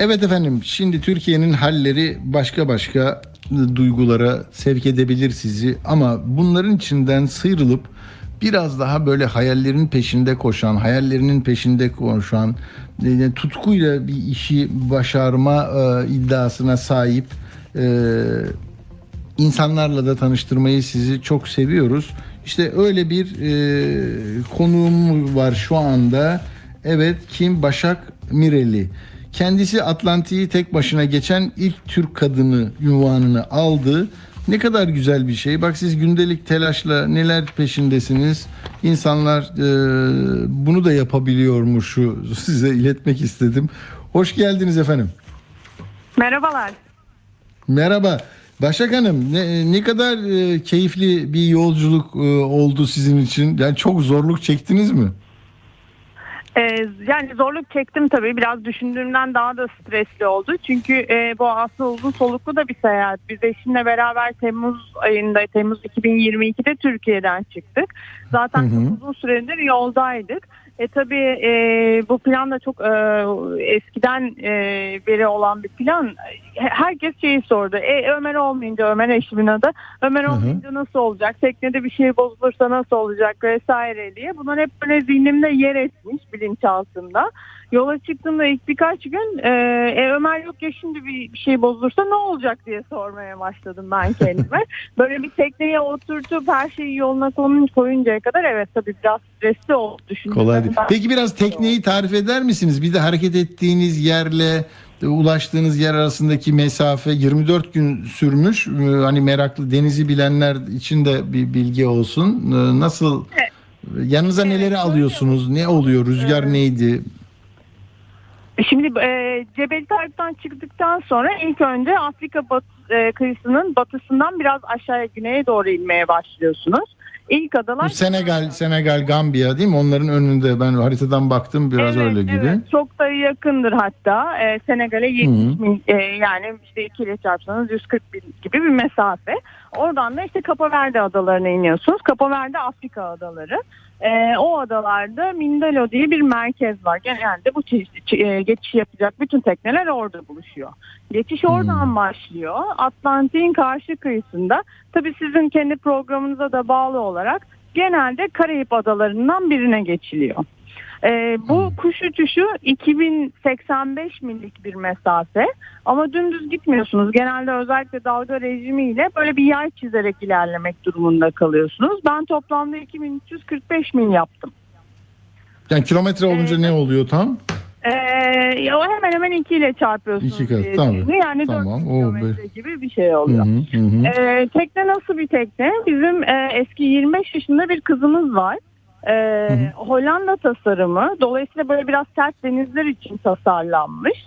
Evet efendim şimdi Türkiye'nin halleri başka başka duygulara sevk edebilir sizi ama bunların içinden sıyrılıp biraz daha böyle hayallerin peşinde koşan, hayallerinin peşinde koşan, e, tutkuyla bir işi başarma e, iddiasına sahip e, insanlarla da tanıştırmayı sizi çok seviyoruz. İşte öyle bir e, konuğum var şu anda. Evet kim? Başak Mireli. Kendisi Atlantik'i tek başına geçen ilk Türk kadını ünvanını aldı. Ne kadar güzel bir şey. Bak siz gündelik telaşla neler peşindesiniz. İnsanlar e, bunu da yapabiliyormuşu size iletmek istedim. Hoş geldiniz efendim. Merhabalar. Merhaba. Başak Hanım ne, ne kadar e, keyifli bir yolculuk e, oldu sizin için? Yani çok zorluk çektiniz mi? Ee, yani zorluk çektim tabii. Biraz düşündüğümden daha da stresli oldu. Çünkü e, bu aslında uzun soluklu da bir seyahat. Biz eşimle beraber Temmuz ayında, Temmuz 2022'de Türkiye'den çıktık. Zaten Hı hı. uzun süredir yoldaydık. E tabii e, bu plan da çok e, eskiden e, beri olan bir plan. He- Herkes şeyi sordu. E, Ömer olmayınca Ömer eşimin adı. Ömer olmayınca nasıl olacak? Teknede bir şey bozulursa nasıl olacak vesaire diye. Bunlar hep böyle zihnimde yer etmiş bilinçaltımda. Yola çıktığımda ilk birkaç gün e, e, Ömer yok ya şimdi bir, bir şey bozulursa ne olacak diye sormaya başladım ben kendime. böyle bir tekneye oturtup her şeyi yoluna koyuncaya kadar evet tabii biraz stresli oldu düşündüm. Kolay değil. Peki biraz tekneyi tarif eder misiniz? Bir de hareket ettiğiniz yerle e, ulaştığınız yer arasındaki mesafe 24 gün sürmüş. Ee, Hani meraklı denizi bilenler için de bir bilgi olsun. Nasıl yanınıza neleri alıyorsunuz? Ne oluyor? Rüzgar neydi? Şimdi e, Cebel Tarık'tan çıktıktan sonra ilk önce Afrika bat, e, kıyısının batısından biraz aşağıya güneye doğru inmeye başlıyorsunuz. İlk adalar Bu Senegal, Senegal, Gambiya değil mi? Onların önünde ben haritadan baktım biraz Evet, öyle gibi. Evet, çok da yakındır hatta. Ee, Senegal'e 70 Hı. mil, e, yani işte 2 ile çarpsanız 140 bin gibi bir mesafe. Oradan da işte Capo Verde adalarına iniyorsunuz. Capo Verde Afrika adaları. Ee, o adalarda Mindalo diye bir merkez var. Genelde bu e, geçişi yapacak bütün tekneler orada buluşuyor. Geçiş oradan başlıyor. Atlantik'in karşı kıyısında. Tabii sizin kendi programınıza da bağlı olarak genelde Karayip adalarından birine geçiliyor. Ee, bu kuş uçuşu 2085 millik bir mesafe ama dümdüz gitmiyorsunuz. Genelde özellikle dalga rejimiyle böyle bir yay çizerek ilerlemek durumunda kalıyorsunuz. Ben toplamda 2345 mil yaptım. Yani kilometre olunca ne oluyor tam? Ee, o hemen hemen 2 ile çarpıyorsunuz. İki kat, diye tamam. Yani Tamam, 4 o kilometre be- gibi bir şey oluyor. hı, hı hı. Ee, tekne nasıl bir tekne? Bizim e, eski 25 yaşında bir kızımız var. Ee, Hollanda tasarımı. Dolayısıyla böyle biraz sert denizler için tasarlanmış.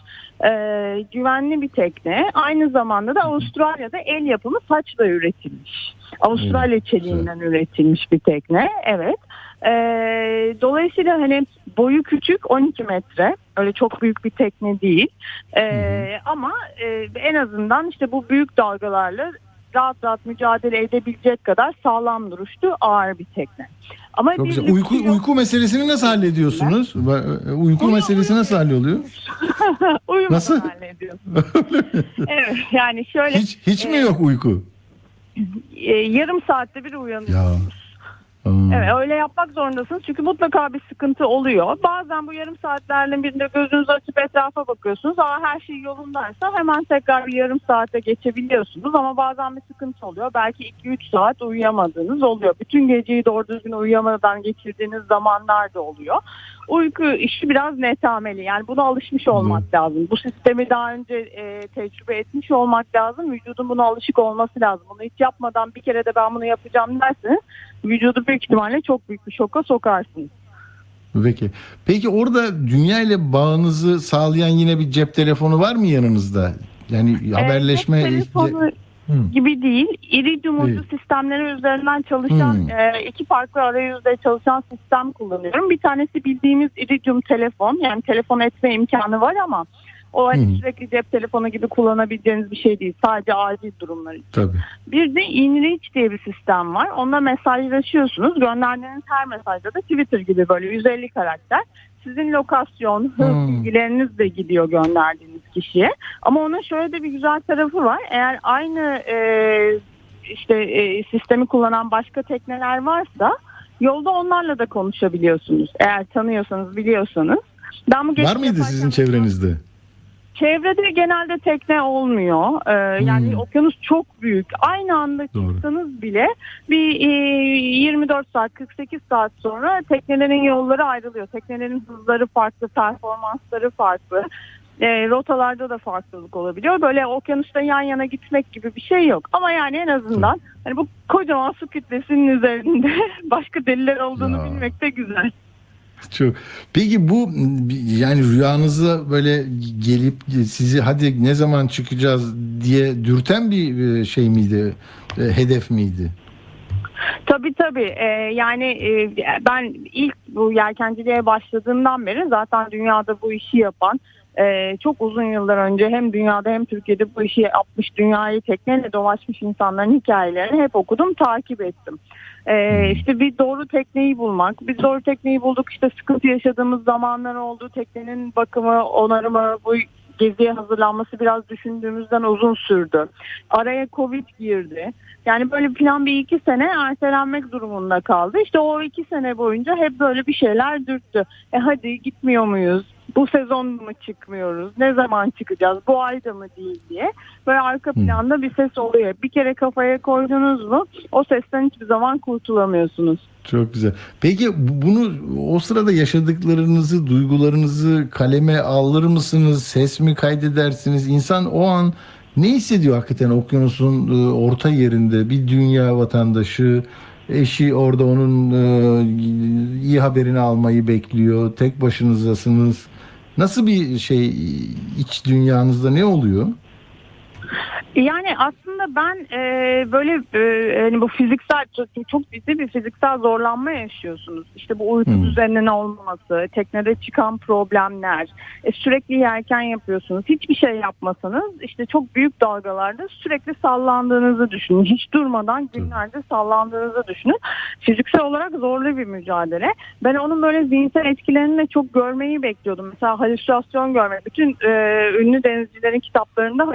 Ee, güvenli bir tekne. Aynı zamanda da Avustralya'da el yapımı saçla üretilmiş. Avustralya çeliğinden üretilmiş bir tekne. Evet. Ee, dolayısıyla hani boyu küçük 12 metre. Öyle çok büyük bir tekne değil. Ee, ama e, en azından işte bu büyük dalgalarla rahat rahat mücadele edebilecek kadar sağlam duruşlu ağır bir tekne. Ama Çok güzel. Uyku yok. uyku meselesini nasıl hallediyorsunuz? Ba- Uyku meselesi nasıl halloluyor? Uyumadan Nasıl? hallediyorsunuz. evet yani şöyle Hiç hiç mi e, yok uyku? e, yarım saatte bir uyanıyorsunuz. Hmm. Evet öyle yapmak zorundasınız çünkü mutlaka bir sıkıntı oluyor. Bazen bu yarım saatlerden birinde gözünüzü açıp etrafa bakıyorsunuz. Aa her şey yolundaysa hemen tekrar bir yarım saate geçebiliyorsunuz. Ama bazen bir sıkıntı oluyor. Belki 2-3 saat uyuyamadığınız oluyor. Bütün geceyi doğru düzgün uyuyamadan geçirdiğiniz zamanlar da oluyor. Uyku işi biraz netameli. Yani buna alışmış olmak lazım. Bu sistemi daha önce e, tecrübe etmiş olmak lazım. Vücudun buna alışık olması lazım. Bunu hiç yapmadan bir kere de ben bunu yapacağım derseniz vücudu büyük ihtimalle çok büyük bir şoka sokarsınız. Peki. Peki orada dünya ile bağınızı sağlayan yine bir cep telefonu var mı yanınızda? Yani haberleşme Cep telefonu gibi değil. İridium ucu sistemleri üzerinden çalışan Hmm. e, iki farklı arayüzde çalışan sistem kullanıyorum. Bir tanesi bildiğimiz Iridium telefon. Yani telefon etme imkanı var ama o hani Hmm. sürekli cep telefonu gibi kullanabileceğiniz bir şey değil. Sadece acil durumlar için. Tabii. Bir de InReach diye bir sistem var. Onunla mesajlaşıyorsunuz. Gönderdiğiniz her mesajda da Twitter gibi böyle 150 karakter. Sizin lokasyon, hız Hmm. bilgileriniz de gidiyor gönderdiğiniz kişiye. Ama onun şöyle de bir güzel tarafı var. Eğer aynı e, işte e, sistemi kullanan başka tekneler varsa yolda onlarla da konuşabiliyorsunuz. Eğer tanıyorsanız, biliyorsanız. Ben bu Var mıydı sizin çevrenizde? Çevrede genelde tekne olmuyor. Ee, Yani Hmm. okyanus çok büyük. Aynı anda çıksanız bile bir e, 24 saat 48 saat sonra teknelerin yolları ayrılıyor. Teknelerin hızları farklı, performansları farklı. E, rotalarda da farklılık olabiliyor. Böyle okyanusta yan yana gitmek gibi bir şey yok. Ama yani en azından hani bu kocaman su kütlesinin üzerinde başka deliller olduğunu Ya. bilmek de güzel. Çok. Peki bu yani rüyanıza böyle gelip sizi hadi ne zaman çıkacağız diye dürten bir e, şey miydi? E, Hedef miydi? Tabii tabii. Ee, yani e, ben ilk bu yelkenciliğe başladığımdan beri zaten dünyada bu işi yapan e, çok uzun yıllar önce hem dünyada hem Türkiye'de bu işi yapmış dünyayı tekneyle dolaşmış insanların hikayelerini hep okudum takip ettim. Ee, işte bir doğru tekneyi bulmak. Biz doğru tekneyi bulduk işte sıkıntı yaşadığımız zamanlar oldu. Teknenin bakımı, onarımı, bu geziye hazırlanması biraz düşündüğümüzden uzun sürdü. Araya Covid girdi. Yani böyle plan bir iki sene ertelenmek durumunda kaldı. İşte o iki sene boyunca hep böyle bir şeyler dürttü. E hadi gitmiyor muyuz? Bu sezon mu çıkmıyoruz? Ne zaman çıkacağız? Bu ayda mı değil diye. Böyle arka planda bir ses oluyor. Bir kere kafaya koydunuz mu o sesten hiçbir zaman kurtulamıyorsunuz. Çok güzel. Peki bu- bunu o sırada yaşadıklarınızı, duygularınızı kaleme alır mısınız? Ses mi kaydedersiniz? İnsan o an ne hissediyor hakikaten okyanusun e, orta yerinde bir dünya vatandaşı eşi orada onun e, iyi haberini almayı bekliyor. Tek başınızdasınız. Nasıl bir şey iç dünyanızda ne oluyor? Yani aslında ben e, böyle e, hani bu fiziksel çok, çok ciddi bir fiziksel zorlanma yaşıyorsunuz. İşte bu uyku Hmm. düzeninin olmaması, teknede çıkan problemler, e, sürekli yelken yapıyorsunuz. Hiçbir şey yapmasanız işte çok büyük dalgalarda sürekli sallandığınızı düşünün. Hiç durmadan günlerce sallandığınızı düşünün. Fiziksel olarak zorlu bir mücadele. Ben onun böyle zihinsel etkilerini de çok görmeyi bekliyordum. Mesela halüsinasyon görmek. Bütün e, ünlü denizcilerin kitaplarında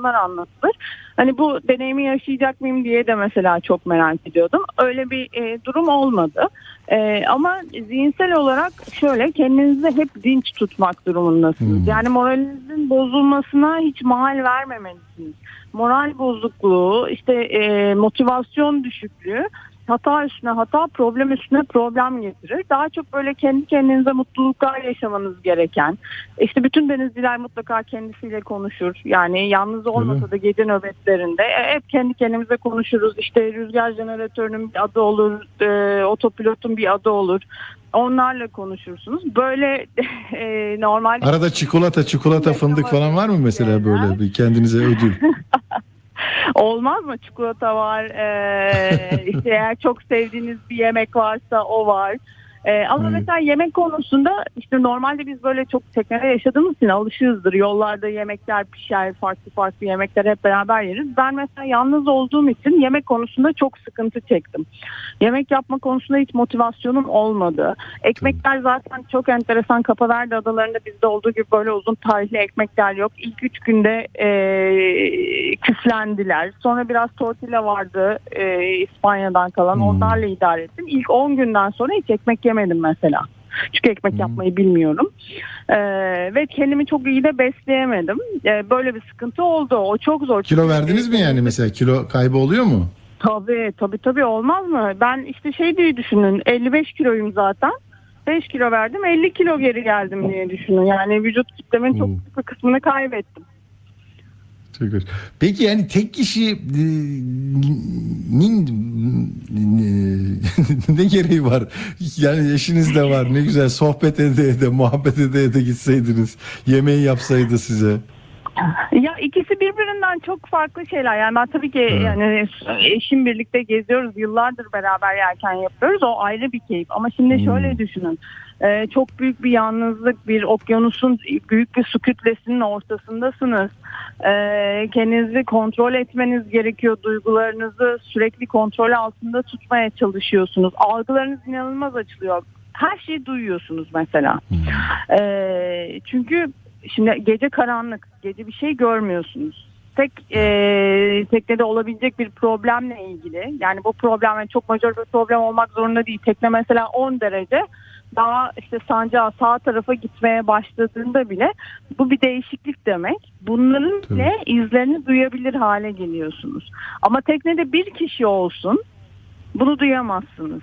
halüsinasyonlar anlatılır. Hani bu deneyimi yaşayacak mıyım diye de mesela çok merak ediyordum. Öyle bir e, durum olmadı. E, ama zihinsel olarak şöyle kendinizi hep dinç tutmak durumundasınız. Yani moralinizin bozulmasına hiç mahal vermemelisiniz. Moral bozukluğu, işte e, motivasyon düşüklüğü hata üstüne hata, problem üstüne problem getirir. Daha çok böyle kendi kendinize mutluluklar yaşamanız gereken. İşte bütün denizciler mutlaka kendisiyle konuşur. Yani yalnız olmasa da gece nöbetlerinde e, hep kendi kendimize konuşuruz. İşte rüzgar jeneratörünün bir adı olur, e, otopilotun bir adı olur. Onlarla konuşursunuz. Böyle e, normal Arada çikolata, çikolata, fındık falan var mı mesela böyle bir kendinize ödül? Olmaz mı? Çikolata var. Ee, işte eğer çok sevdiğiniz bir yemek varsa o var. Ee, ama mesela yemek konusunda işte normalde biz böyle çok teknede yaşadığımız için alışığızdır. Yollarda yemekler pişer, farklı farklı yemekler hep beraber yeriz. Ben mesela yalnız olduğum için yemek konusunda çok sıkıntı çektim. Yemek yapma konusunda hiç motivasyonum olmadı. Ekmekler zaten çok enteresan. Kapaverde adalarında bizde olduğu gibi böyle uzun tarihli ekmekler yok. İlk üç günde e, küflendiler. Sonra biraz tortilla vardı e, İspanya'dan kalan. Onlarla idare ettim. İlk 10 günden sonra hiç ekmek yemedim mesela. Çünkü ekmek yapmayı bilmiyorum. Ee, ve kendimi çok iyi de besleyemedim. Ee, böyle bir sıkıntı oldu. O çok zor. Kilo verdiniz mi yani mesela? Kilo kaybı oluyor mu? Tabii tabii tabii olmaz mı? Ben işte şey diye düşünün 55 kiloyum zaten. 5 kilo verdim 50 kilo geri geldim diye düşünün. Yani vücut kitlemin çok büyük bir kısmını kaybettim. Çok hoş. Peki yani tek kişi e, e, ne gereği var? Yani eşiniz de var. Ne güzel sohbet ede ede, muhabbet ede ede gitseydiniz. Yemeği yapsaydı size. Ya ikisi birbirinden çok farklı şeyler. Yani ben tabii ki yani eşim birlikte geziyoruz. Yıllardır beraber yelken yapıyoruz. O ayrı bir keyif. Ama şimdi şöyle düşünün. Ee, çok büyük bir yalnızlık, bir okyanusun büyük bir su kütlesinin ortasındasınız. Ee, kendinizi kontrol etmeniz gerekiyor. Duygularınızı sürekli kontrol altında tutmaya çalışıyorsunuz. Algılarınız inanılmaz açılıyor. Her şeyi duyuyorsunuz mesela. Ee, çünkü şimdi gece karanlık, gece bir şey görmüyorsunuz. Tek e, teknede olabilecek bir problemle ilgili yani bu problem yani çok majör bir problem olmak zorunda değil. Tekne mesela 10 derece daha işte sancağı sağ tarafa gitmeye başladığında bile bu bir değişiklik demek. Bunların bile izlerini duyabilir hale geliyorsunuz. Ama teknede bir kişi olsun bunu duyamazsınız.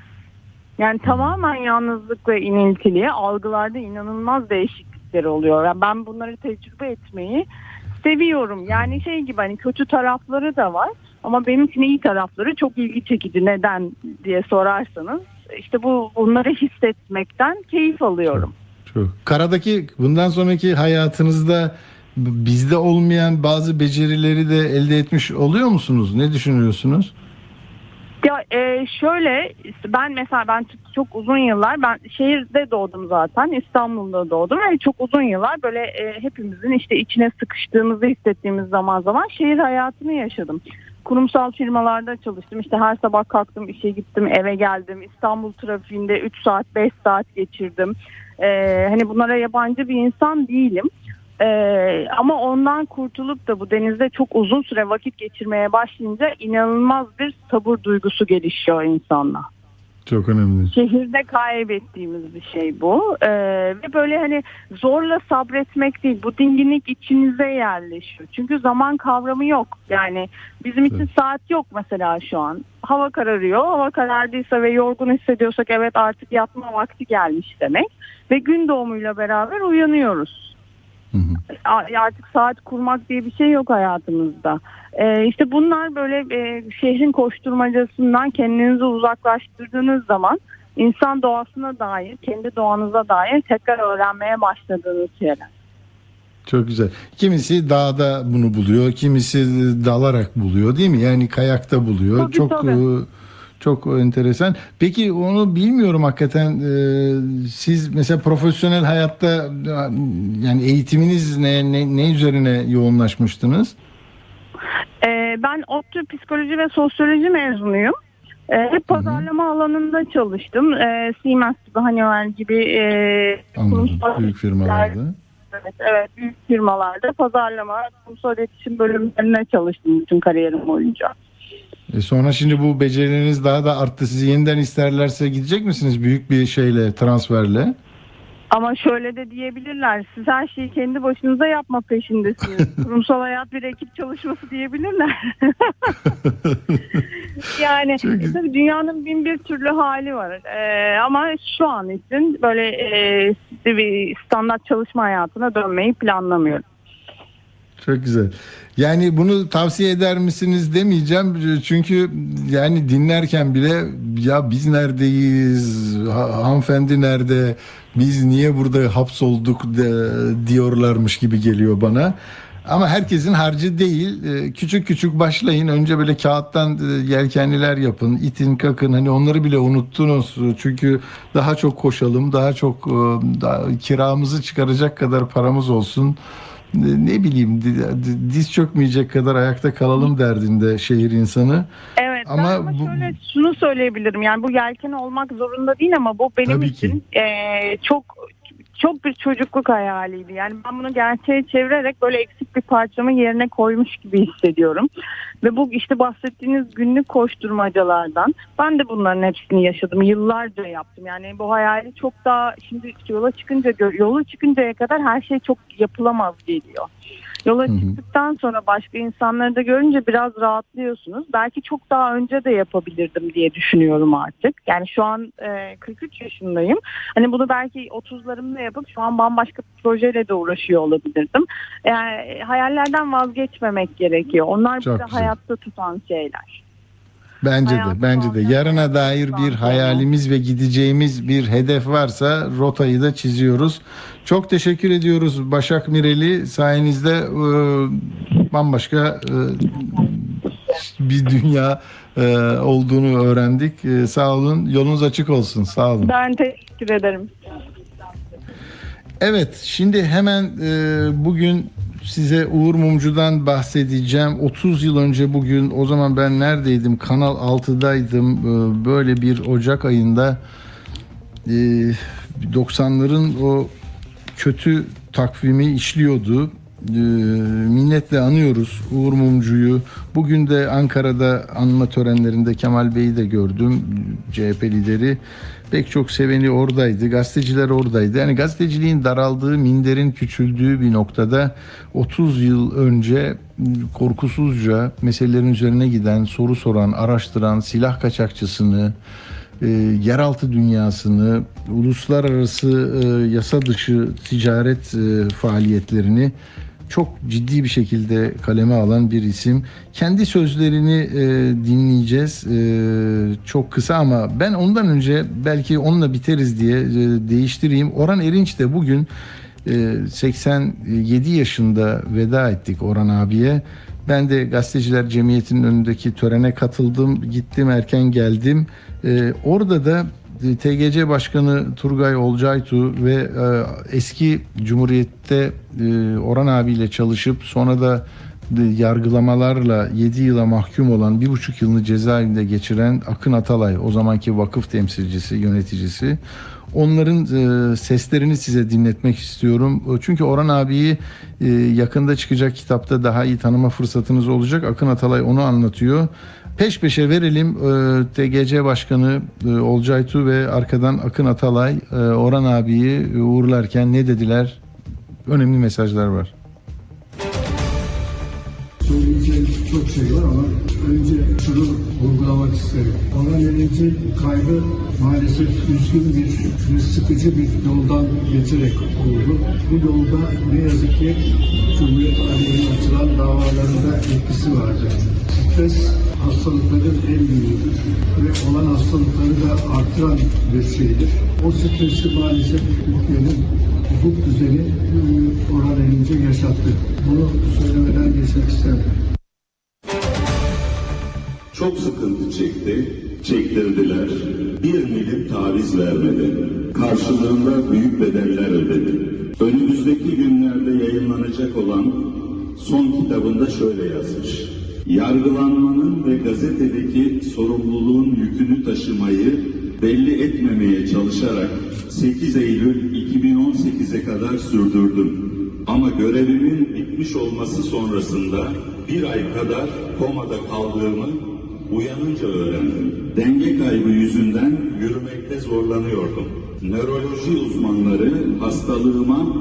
Yani tamamen yalnızlık ve inintiliğe algılarda inanılmaz değişiklikler oluyor. Yani ben bunları tecrübe etmeyi seviyorum. Yani şey gibi hani kötü tarafları da var ama benim için iyi tarafları çok ilgi çekici. Neden diye sorarsanız işte bu bunları hissetmekten keyif alıyorum. Çok. Karadaki bundan sonraki hayatınızda bizde olmayan bazı becerileri de elde etmiş oluyor musunuz? Ne düşünüyorsunuz? Ya e, şöyle ben mesela ben çok- uzun yıllar ben şehirde doğdum zaten İstanbul'da doğdum ve çok uzun yıllar böyle e, hepimizin işte içine sıkıştığımızı hissettiğimiz zaman zaman şehir hayatını yaşadım. Kurumsal firmalarda çalıştım işte her sabah kalktım işe gittim eve geldim İstanbul trafiğinde 3 saat 5 saat geçirdim. E, hani bunlara yabancı bir insan değilim. Ee, ama ondan kurtulup da bu denizde çok uzun süre vakit geçirmeye başlayınca inanılmaz bir sabır duygusu gelişiyor insanla. Çok önemli. Şehirde kaybettiğimiz bir şey bu. Ee, ve böyle hani zorla sabretmek değil. Bu dinginlik içinize yerleşiyor. Çünkü zaman kavramı yok. Yani bizim için saat yok mesela şu an. Hava kararıyor. Hava karardıysa ve yorgun hissediyorsak evet artık yatma vakti gelmiş demek. Ve gün doğumuyla beraber uyanıyoruz. A- artık saat kurmak diye bir şey yok hayatımızda. Ee, işte bunlar böyle e, şehrin koşturmacasından kendinizi uzaklaştırdığınız zaman insan doğasına dair, kendi doğanıza dair tekrar öğrenmeye başladığınız şeyler. Çok güzel. Kimisi dağda bunu buluyor, kimisi dalarak buluyor değil mi? Yani kayakta buluyor. Tabii, çok tabii. e, çok enteresan. Peki onu bilmiyorum hakikaten. e, siz mesela profesyonel hayatta yani eğitiminiz ne ne, ne üzerine yoğunlaşmıştınız? Ee, ben ODTÜ psikoloji ve sosyoloji mezunuyum. Ee, hep pazarlama alanında çalıştım. Ee, Siemens gibi, Honeywell gibi e, Anladım. Büyük firmalarda. Evet, evet büyük firmalarda pazarlama, kurumsal iletişim bölümlerine çalıştım bütün kariyerim boyunca. E sonra şimdi bu becerileriniz daha da arttı. Sizi yeniden isterlerse gidecek misiniz büyük bir şeyle, transferle? Ama şöyle de diyebilirler. Siz her şeyi kendi başınıza yapma peşindesiniz. Kurumsal hayat bir ekip çalışması diyebilirler. yani tabii dünyanın bin bir türlü hali var. Ee, ama şu an için böyle e, bir standart çalışma hayatına dönmeyi planlamıyorum. Çok güzel. Yani bunu tavsiye eder misiniz demeyeceğim. Çünkü yani dinlerken bile ya biz neredeyiz, ha- hanımefendi nerede, biz niye burada hapsolduk de, diyorlarmış gibi geliyor bana. Ama herkesin harcı değil. Ee, Küçük küçük başlayın. Önce böyle kağıttan e, yelkenliler yapın. itin kakın. Hani onları bile unuttunuz. Çünkü daha çok koşalım. Daha çok e, daha kiramızı çıkaracak kadar paramız olsun. Ne bileyim di- di- diz çökmeyecek kadar ayakta kalalım derdinde şehir insanı. Evet Ama ben ama bu- şöyle şunu söyleyebilirim yani bu yelken olmak zorunda değil ama bu benim Tabii için eee, çok çok bir çocukluk hayaliydi. Yani ben bunu gerçeğe çevirerek böyle eksik bir parçamı yerine koymuş gibi hissediyorum. Ve bu işte bahsettiğiniz günlük koşturmacalardan ben de bunların hepsini yaşadım. Yıllarca yaptım. Yani bu hayali çok daha şimdi yola çıkınca yola çıkıncaya kadar her şey çok yapılamaz geliyor. Yola çıktıktan sonra başka insanları da görünce biraz rahatlıyorsunuz. Belki çok daha önce de yapabilirdim diye düşünüyorum artık. Yani şu an e, 43 yaşındayım. Hani bunu belki 30'larımda yapıp şu an bambaşka bir projeyle de uğraşıyor olabilirdim. Yani hayallerden vazgeçmemek gerekiyor. Onlar Çok bizi güzel. hayatta tutan şeyler. Bence de bence de yarına dair bir hayalimiz ve gideceğimiz bir hedef varsa rotayı da çiziyoruz. Çok teşekkür ediyoruz Başak Mireli sayenizde e, bambaşka e, bir dünya e, olduğunu öğrendik. E, sağ olun. Yolunuz açık olsun. Sağ olun. Ben teşekkür ederim. Evet, şimdi hemen e, bugün size Uğur Mumcu'dan bahsedeceğim. 30 yıl önce bugün, o zaman ben neredeydim? Kanal 6'daydım. E, böyle bir Ocak ayında e, 90'ların o kötü takvimi işliyordu. E, minnetle anıyoruz Uğur Mumcu'yu. Bugün de Ankara'da anma törenlerinde Kemal Bey'i de gördüm. CHP lideri. Pek çok seveni oradaydı. Gazeteciler oradaydı. Yani gazeteciliğin daraldığı, minderin küçüldüğü bir noktada 30 yıl önce korkusuzca meselelerin üzerine giden, soru soran, araştıran, silah kaçakçısını, e, yeraltı dünyasını, uluslararası e, yasa dışı ticaret e, faaliyetlerini çok ciddi bir şekilde kaleme alan bir isim. Kendi sözlerini e, dinleyeceğiz. E, çok kısa ama ben ondan önce belki onunla biteriz diye e, değiştireyim. Orhan Erinç de bugün e, 87 yaşında veda ettik Orhan abiye. Ben de Gazeteciler Cemiyeti'nin önündeki törene katıldım. Gittim erken geldim. E, orada da TGC Başkanı Turgay Olcaytu ve e, eski Cumhuriyet'te e, Orhan abiyle çalışıp sonra da e, yargılamalarla 7 yıla mahkum olan bir buçuk yılını cezaevinde geçiren Akın Atalay o zamanki vakıf temsilcisi yöneticisi onların e, seslerini size dinletmek istiyorum. E, Çünkü Orhan abiyi e, yakında çıkacak kitapta daha iyi tanıma fırsatınız olacak. Akın Atalay onu anlatıyor. Peş peşe verelim e, TGC Başkanı e, Olcaytu ve arkadan Akın Atalay e, Orhan abiyi uğurlarken ne dediler? Önemli mesajlar var. Çok şey var ama önce şunu vurgulamak isterim. Orhan Erenç'in kaybı maalesef üzgün bir ve sıkıcı bir yoldan geçerek oldu. Bu yolda ne yazık ki Cumhuriyet aleyhine açılan davalarında etkisi vardı. Stres hastalıkların en büyüğüdür ve olan hastalıkları da artıran bir şeydir. O stresi maalesef Türkiye'nin hukuk düzeni Orhan Elince yaşattı. Bunu söylemeden geçmek isterim. Çok sıkıntı çekti, çektirdiler. Bir milim taviz vermedi. Karşılığında büyük bedeller ödedi. Önümüzdeki günlerde yayınlanacak olan son kitabında şöyle yazmış. Yargılanmanın ve gazetedeki sorumluluğun yükünü taşımayı belli etmemeye çalışarak 8 Eylül 2018'e kadar sürdürdüm. Ama görevimin bitmiş olması sonrasında bir ay kadar komada kaldığımı uyanınca öğrendim. Denge kaybı yüzünden yürümekte zorlanıyordum. Nöroloji uzmanları hastalığıma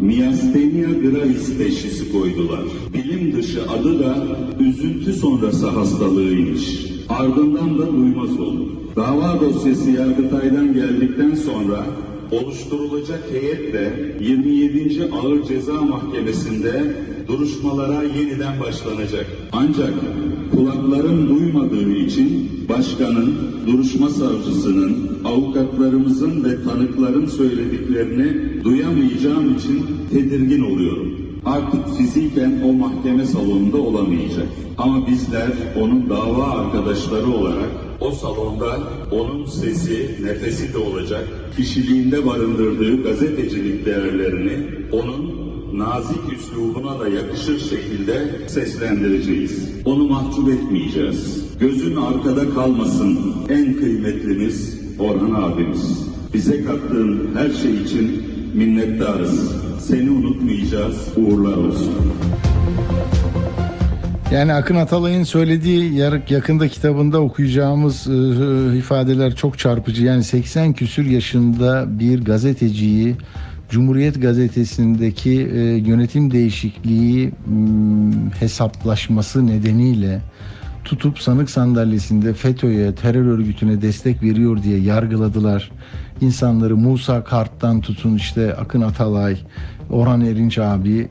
miyastenia gravis teşhisi koydular. Bilim dışı adı da üzüntü sonrası hastalığıymış. Ardından da duymaz oldum. Dava dosyası Yargıtay'dan geldikten sonra oluşturulacak heyetle 27. Ağır Ceza Mahkemesi'nde duruşmalara yeniden başlanacak. Ancak kulaklarım duymadığı için başkanın, duruşma savcısının, avukatlarımızın ve tanıkların söylediklerini duyamayacağım için tedirgin oluyorum. Artık fiziken o mahkeme salonunda olamayacak. Ama bizler onun dava arkadaşları olarak o salonda onun sesi, nefesi de olacak. Kişiliğinde barındırdığı gazetecilik değerlerini onun nazik üslubuna da yakışır şekilde seslendireceğiz. Onu mahcup etmeyeceğiz. Gözün arkada kalmasın en kıymetlimiz Orhan abimiz. Bize kattığın her şey için minnettarız. Seni unutmayacağız. Uğurlar olsun. Yani Akın Atalay'ın söylediği yakında kitabında okuyacağımız e, ifadeler çok çarpıcı. Yani 80 küsür yaşında bir gazeteciyi Cumhuriyet Gazetesi'ndeki e, yönetim değişikliği m, hesaplaşması nedeniyle tutup sanık sandalyesinde FETÖ'ye, terör örgütüne destek veriyor diye yargıladılar. İnsanları Musa Kart'tan tutun işte Akın Atalay, Orhan Erinç abi e,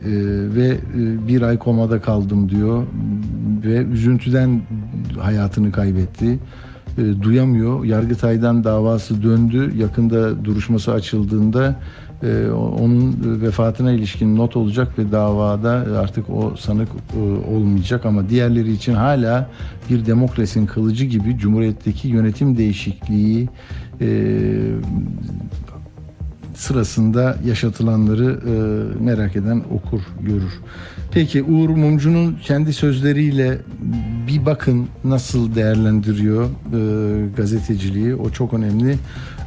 ve e, bir ay komada kaldım diyor ve üzüntüden hayatını kaybetti. E, duyamıyor. Yargıtay'dan davası döndü. Yakında duruşması açıldığında e, onun vefatına ilişkin not olacak ve davada artık o sanık e, olmayacak ama diğerleri için hala bir demokrasinin kılıcı gibi Cumhuriyet'teki yönetim değişikliği e, sırasında yaşatılanları e, merak eden okur, görür. Peki Uğur Mumcu'nun kendi sözleriyle bir bakın nasıl değerlendiriyor gazeteciliği. O çok önemli.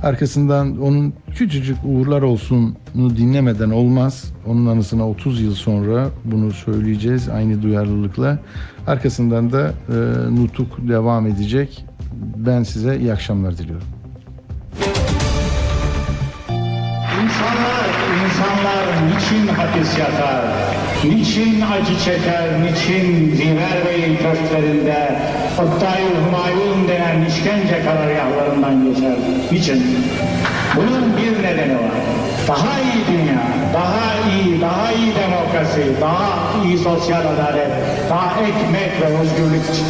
Arkasından onun küçücük uğurlar olsunu dinlemeden olmaz. Onun anısına 30 yıl sonra bunu söyleyeceğiz aynı duyarlılıkla. Arkasından da e, nutuk devam edecek. Ben size iyi akşamlar diliyorum. İnsanlar, insanlar niçin hapis yatar? Niçin acı çeker? Niçin Ziver Bey'in köşklerinde Oktay Humayun denen işkence karargahlarından geçer? Niçin? Bunun bir nedeni var. Daha iyi dünya, daha iyi, daha iyi demokrasi, daha iyi sosyal adalet, daha ekmek ve özgürlük için.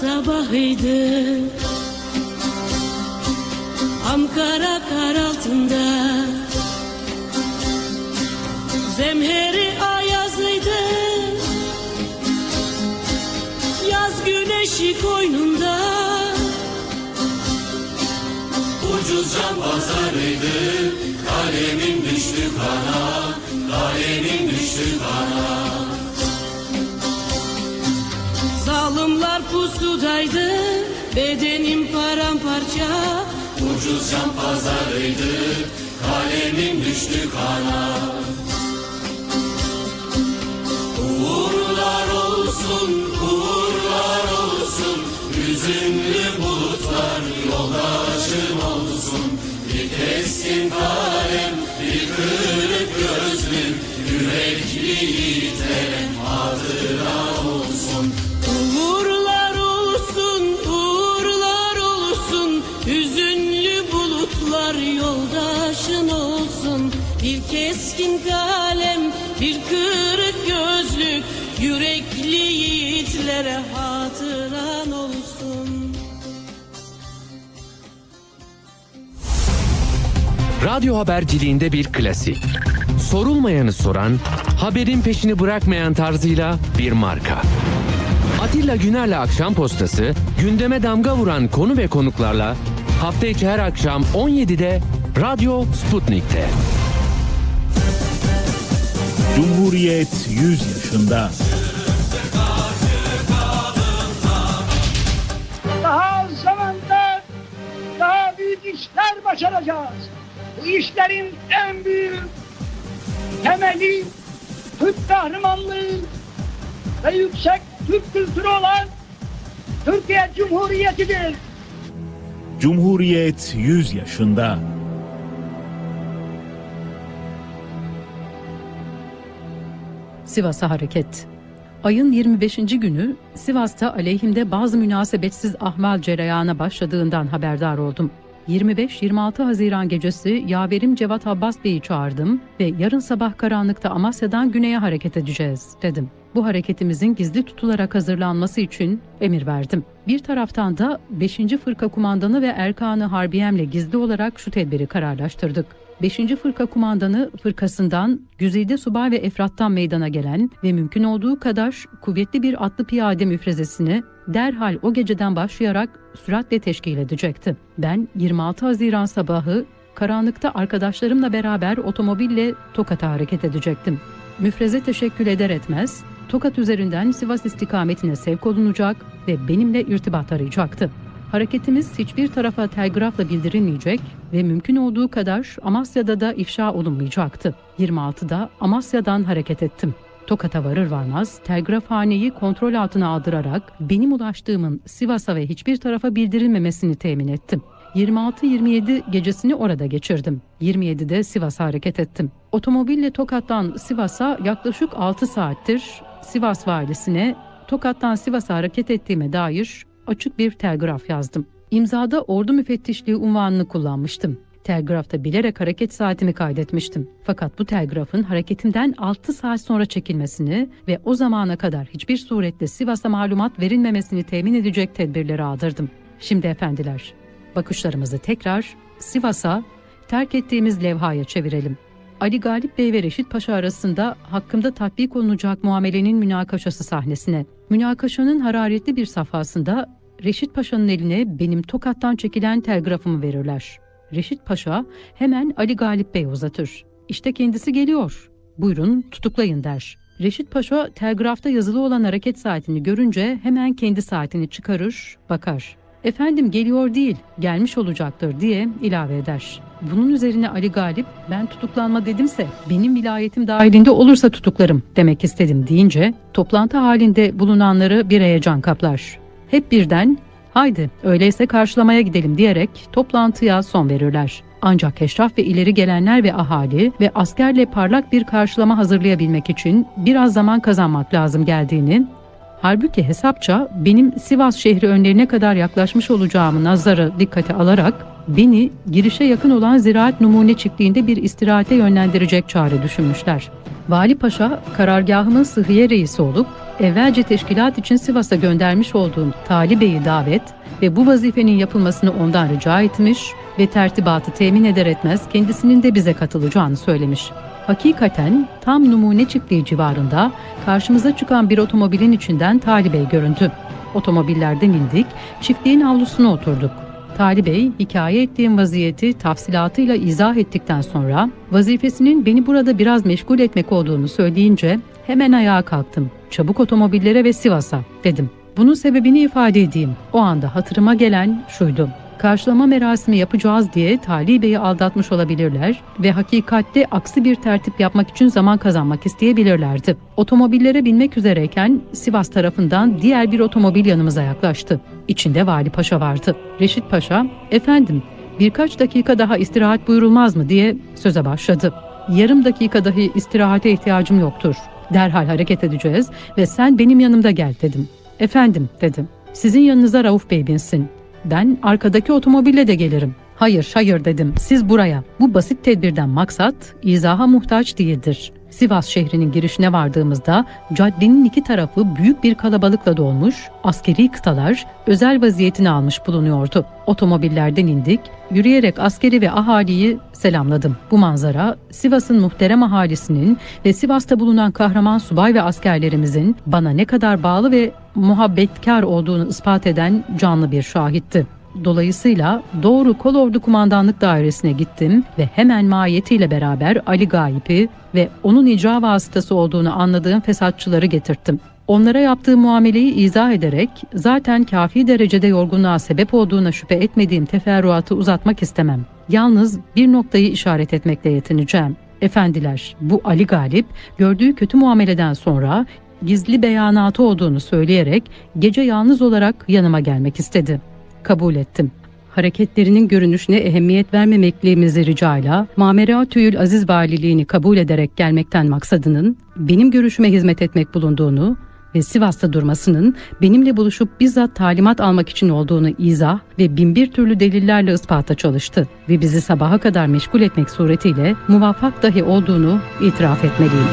Sabahıydı. Ankara kar altında. Zemheri ayazıydı. Yaz güneşi koynunda. Ucuz can pazarıydı. Kalemim düştü kana Kalemim düştü kana. Zalimler pusudaydı Bedenim paramparça. Ucuz can pazarıydı Kalemim düştü kana. Uğurlar olsun, uğurlar olsun Hüzünlü bulutlar yoldaşın olsun. Bir keskin kalem bir kırık gözlü Yürekli yiğitlere hatıra olsun keskin kalem, bir kırık gözlük Yürekli yiğitlere hatıran olsun Radyo haberciliğinde bir klasik. Sorulmayanı soran, haberin peşini bırakmayan tarzıyla bir marka. Atilla Güner'le Akşam Postası, gündeme damga vuran konu ve konuklarla hafta içi her akşam 17'de Radyo Sputnik'te. Cumhuriyet 100 yaşında. Daha zamanda daha büyük işler başaracağız. Bu işlerin en büyük temeli Türk kahramanlığı ve yüksek Türk kültürü olan Türkiye Cumhuriyeti'dir. Cumhuriyet 100 yaşında. Sivas'a hareket. Ayın 25. günü Sivas'ta aleyhimde bazı münasebetsiz ahmal cereyana başladığından haberdar oldum. 25-26 Haziran gecesi yaverim Cevat Abbas Bey'i çağırdım ve yarın sabah karanlıkta Amasya'dan güneye hareket edeceğiz dedim. Bu hareketimizin gizli tutularak hazırlanması için emir verdim. Bir taraftan da 5. Fırka Kumandanı ve Erkanı Harbiyem'le gizli olarak şu tedbiri kararlaştırdık. 5. Fırka Kumandanı fırkasından Güzide Subay ve Efrat'tan meydana gelen ve mümkün olduğu kadar kuvvetli bir atlı piyade müfrezesini derhal o geceden başlayarak süratle teşkil edecekti. Ben 26 Haziran sabahı karanlıkta arkadaşlarımla beraber otomobille Tokat'a hareket edecektim. Müfreze teşekkül eder etmez Tokat üzerinden Sivas istikametine sevk olunacak ve benimle irtibat arayacaktı. Hareketimiz hiçbir tarafa telgrafla bildirilmeyecek ve mümkün olduğu kadar Amasya'da da ifşa olunmayacaktı. 26'da Amasya'dan hareket ettim. Tokat'a varır varmaz telgrafhaneyi kontrol altına aldırarak benim ulaştığımın Sivas'a ve hiçbir tarafa bildirilmemesini temin ettim. 26-27 gecesini orada geçirdim. 27'de Sivas'a hareket ettim. Otomobille Tokat'tan Sivas'a yaklaşık 6 saattir Sivas valisine Tokat'tan Sivas'a hareket ettiğime dair açık bir telgraf yazdım. İmzada ordu müfettişliği unvanını kullanmıştım. Telgrafta bilerek hareket saatimi kaydetmiştim. Fakat bu telgrafın hareketimden 6 saat sonra çekilmesini ve o zamana kadar hiçbir surette Sivas'a malumat verilmemesini temin edecek tedbirleri aldırdım. Şimdi efendiler, bakışlarımızı tekrar Sivas'a terk ettiğimiz levhaya çevirelim. Ali Galip Bey ve Reşit Paşa arasında hakkımda tatbik olunacak muamelenin münakaşası sahnesine. Münakaşanın hararetli bir safhasında Reşit Paşa'nın eline benim Tokat'tan çekilen telgrafımı verirler. Reşit Paşa hemen Ali Galip Bey uzatır. İşte kendisi geliyor. Buyurun tutuklayın der. Reşit Paşa telgrafta yazılı olan hareket saatini görünce hemen kendi saatini çıkarır, bakar. Efendim geliyor değil, gelmiş olacaktır diye ilave eder. Bunun üzerine Ali Galip ben tutuklanma dedimse benim vilayetim dahilinde olursa tutuklarım demek istedim deyince toplantı halinde bulunanları bir heyecan kaplar. Hep birden haydi öyleyse karşılamaya gidelim diyerek toplantıya son verirler. Ancak eşraf ve ileri gelenler ve ahali ve askerle parlak bir karşılama hazırlayabilmek için biraz zaman kazanmak lazım geldiğini Halbuki hesapça benim Sivas şehri önlerine kadar yaklaşmış olacağımı nazarı dikkate alarak beni girişe yakın olan Ziraat Numune Çiftliği'nde bir istirahate yönlendirecek çare düşünmüşler. Vali Paşa karargahımın sıhhiye reisi olup evvelce teşkilat için Sivas'a göndermiş olduğum Tali Bey'i davet ve bu vazifenin yapılmasını ondan rica etmiş ve tertibatı temin eder etmez kendisinin de bize katılacağını söylemiş. Hakikaten tam numune çiftliği civarında karşımıza çıkan bir otomobilin içinden Tali Bey göründü. Otomobillerden indik, çiftliğin avlusuna oturduk. Tali Bey hikaye ettiğim vaziyeti tafsilatıyla izah ettikten sonra vazifesinin beni burada biraz meşgul etmek olduğunu söyleyince hemen ayağa kalktım. Çabuk otomobillere ve Sivas'a dedim. Bunun sebebini ifade edeyim. O anda hatırıma gelen şuydu. Karşılama merasimi yapacağız diye Tali Bey'i aldatmış olabilirler ve hakikatte aksi bir tertip yapmak için zaman kazanmak isteyebilirlerdi. Otomobillere binmek üzereyken Sivas tarafından diğer bir otomobil yanımıza yaklaştı. İçinde Vali Paşa vardı. Reşit Paşa, efendim birkaç dakika daha istirahat buyurulmaz mı diye söze başladı. Yarım dakika dahi istirahate ihtiyacım yoktur. Derhal hareket edeceğiz ve sen benim yanımda gel dedim. Efendim dedim. Sizin yanınıza Rauf Bey binsin. Ben arkadaki otomobille de gelirim. Hayır, hayır dedim. Siz buraya. Bu basit tedbirden maksat izaha muhtaç değildir. Sivas şehrinin girişine vardığımızda caddenin iki tarafı büyük bir kalabalıkla dolmuş, askeri kıtalar özel vaziyetini almış bulunuyordu. Otomobillerden indik, yürüyerek askeri ve ahaliyi selamladım. Bu manzara Sivas'ın muhterem ahalisinin ve Sivas'ta bulunan kahraman subay ve askerlerimizin bana ne kadar bağlı ve muhabbetkar olduğunu ispat eden canlı bir şahitti. Dolayısıyla doğru Kolordu Kumandanlık Dairesi'ne gittim ve hemen mahiyetiyle beraber Ali Gayip'i ve onun icra vasıtası olduğunu anladığım fesatçıları getirttim. Onlara yaptığı muameleyi izah ederek zaten kafi derecede yorgunluğa sebep olduğuna şüphe etmediğim teferruatı uzatmak istemem. Yalnız bir noktayı işaret etmekle yetineceğim. Efendiler, bu Ali Galip gördüğü kötü muameleden sonra gizli beyanatı olduğunu söyleyerek gece yalnız olarak yanıma gelmek istedi. Kabul ettim. Hareketlerinin görünüşüne ehemmiyet vermemekliğimizi ricayla Mamera Tüyül Aziz Valiliğini kabul ederek gelmekten maksadının benim görüşüme hizmet etmek bulunduğunu ve Sivas'ta durmasının benimle buluşup bizzat talimat almak için olduğunu izah ve binbir türlü delillerle ispata çalıştı ve bizi sabaha kadar meşgul etmek suretiyle muvaffak dahi olduğunu itiraf etmeliyim.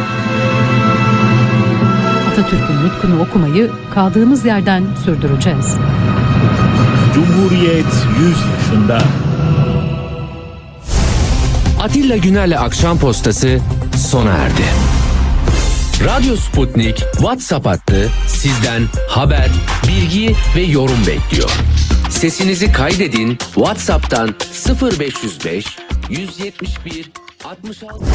Atatürk'ün nutkunu okumayı kaldığımız yerden sürdüreceğiz. Cumhuriyet 100 yaşında. Atilla Güner'le Akşam Postası sona erdi. Radyo Sputnik WhatsApp hattı sizden haber, bilgi ve yorum bekliyor. Sesinizi kaydedin WhatsApp'tan 0505 171 66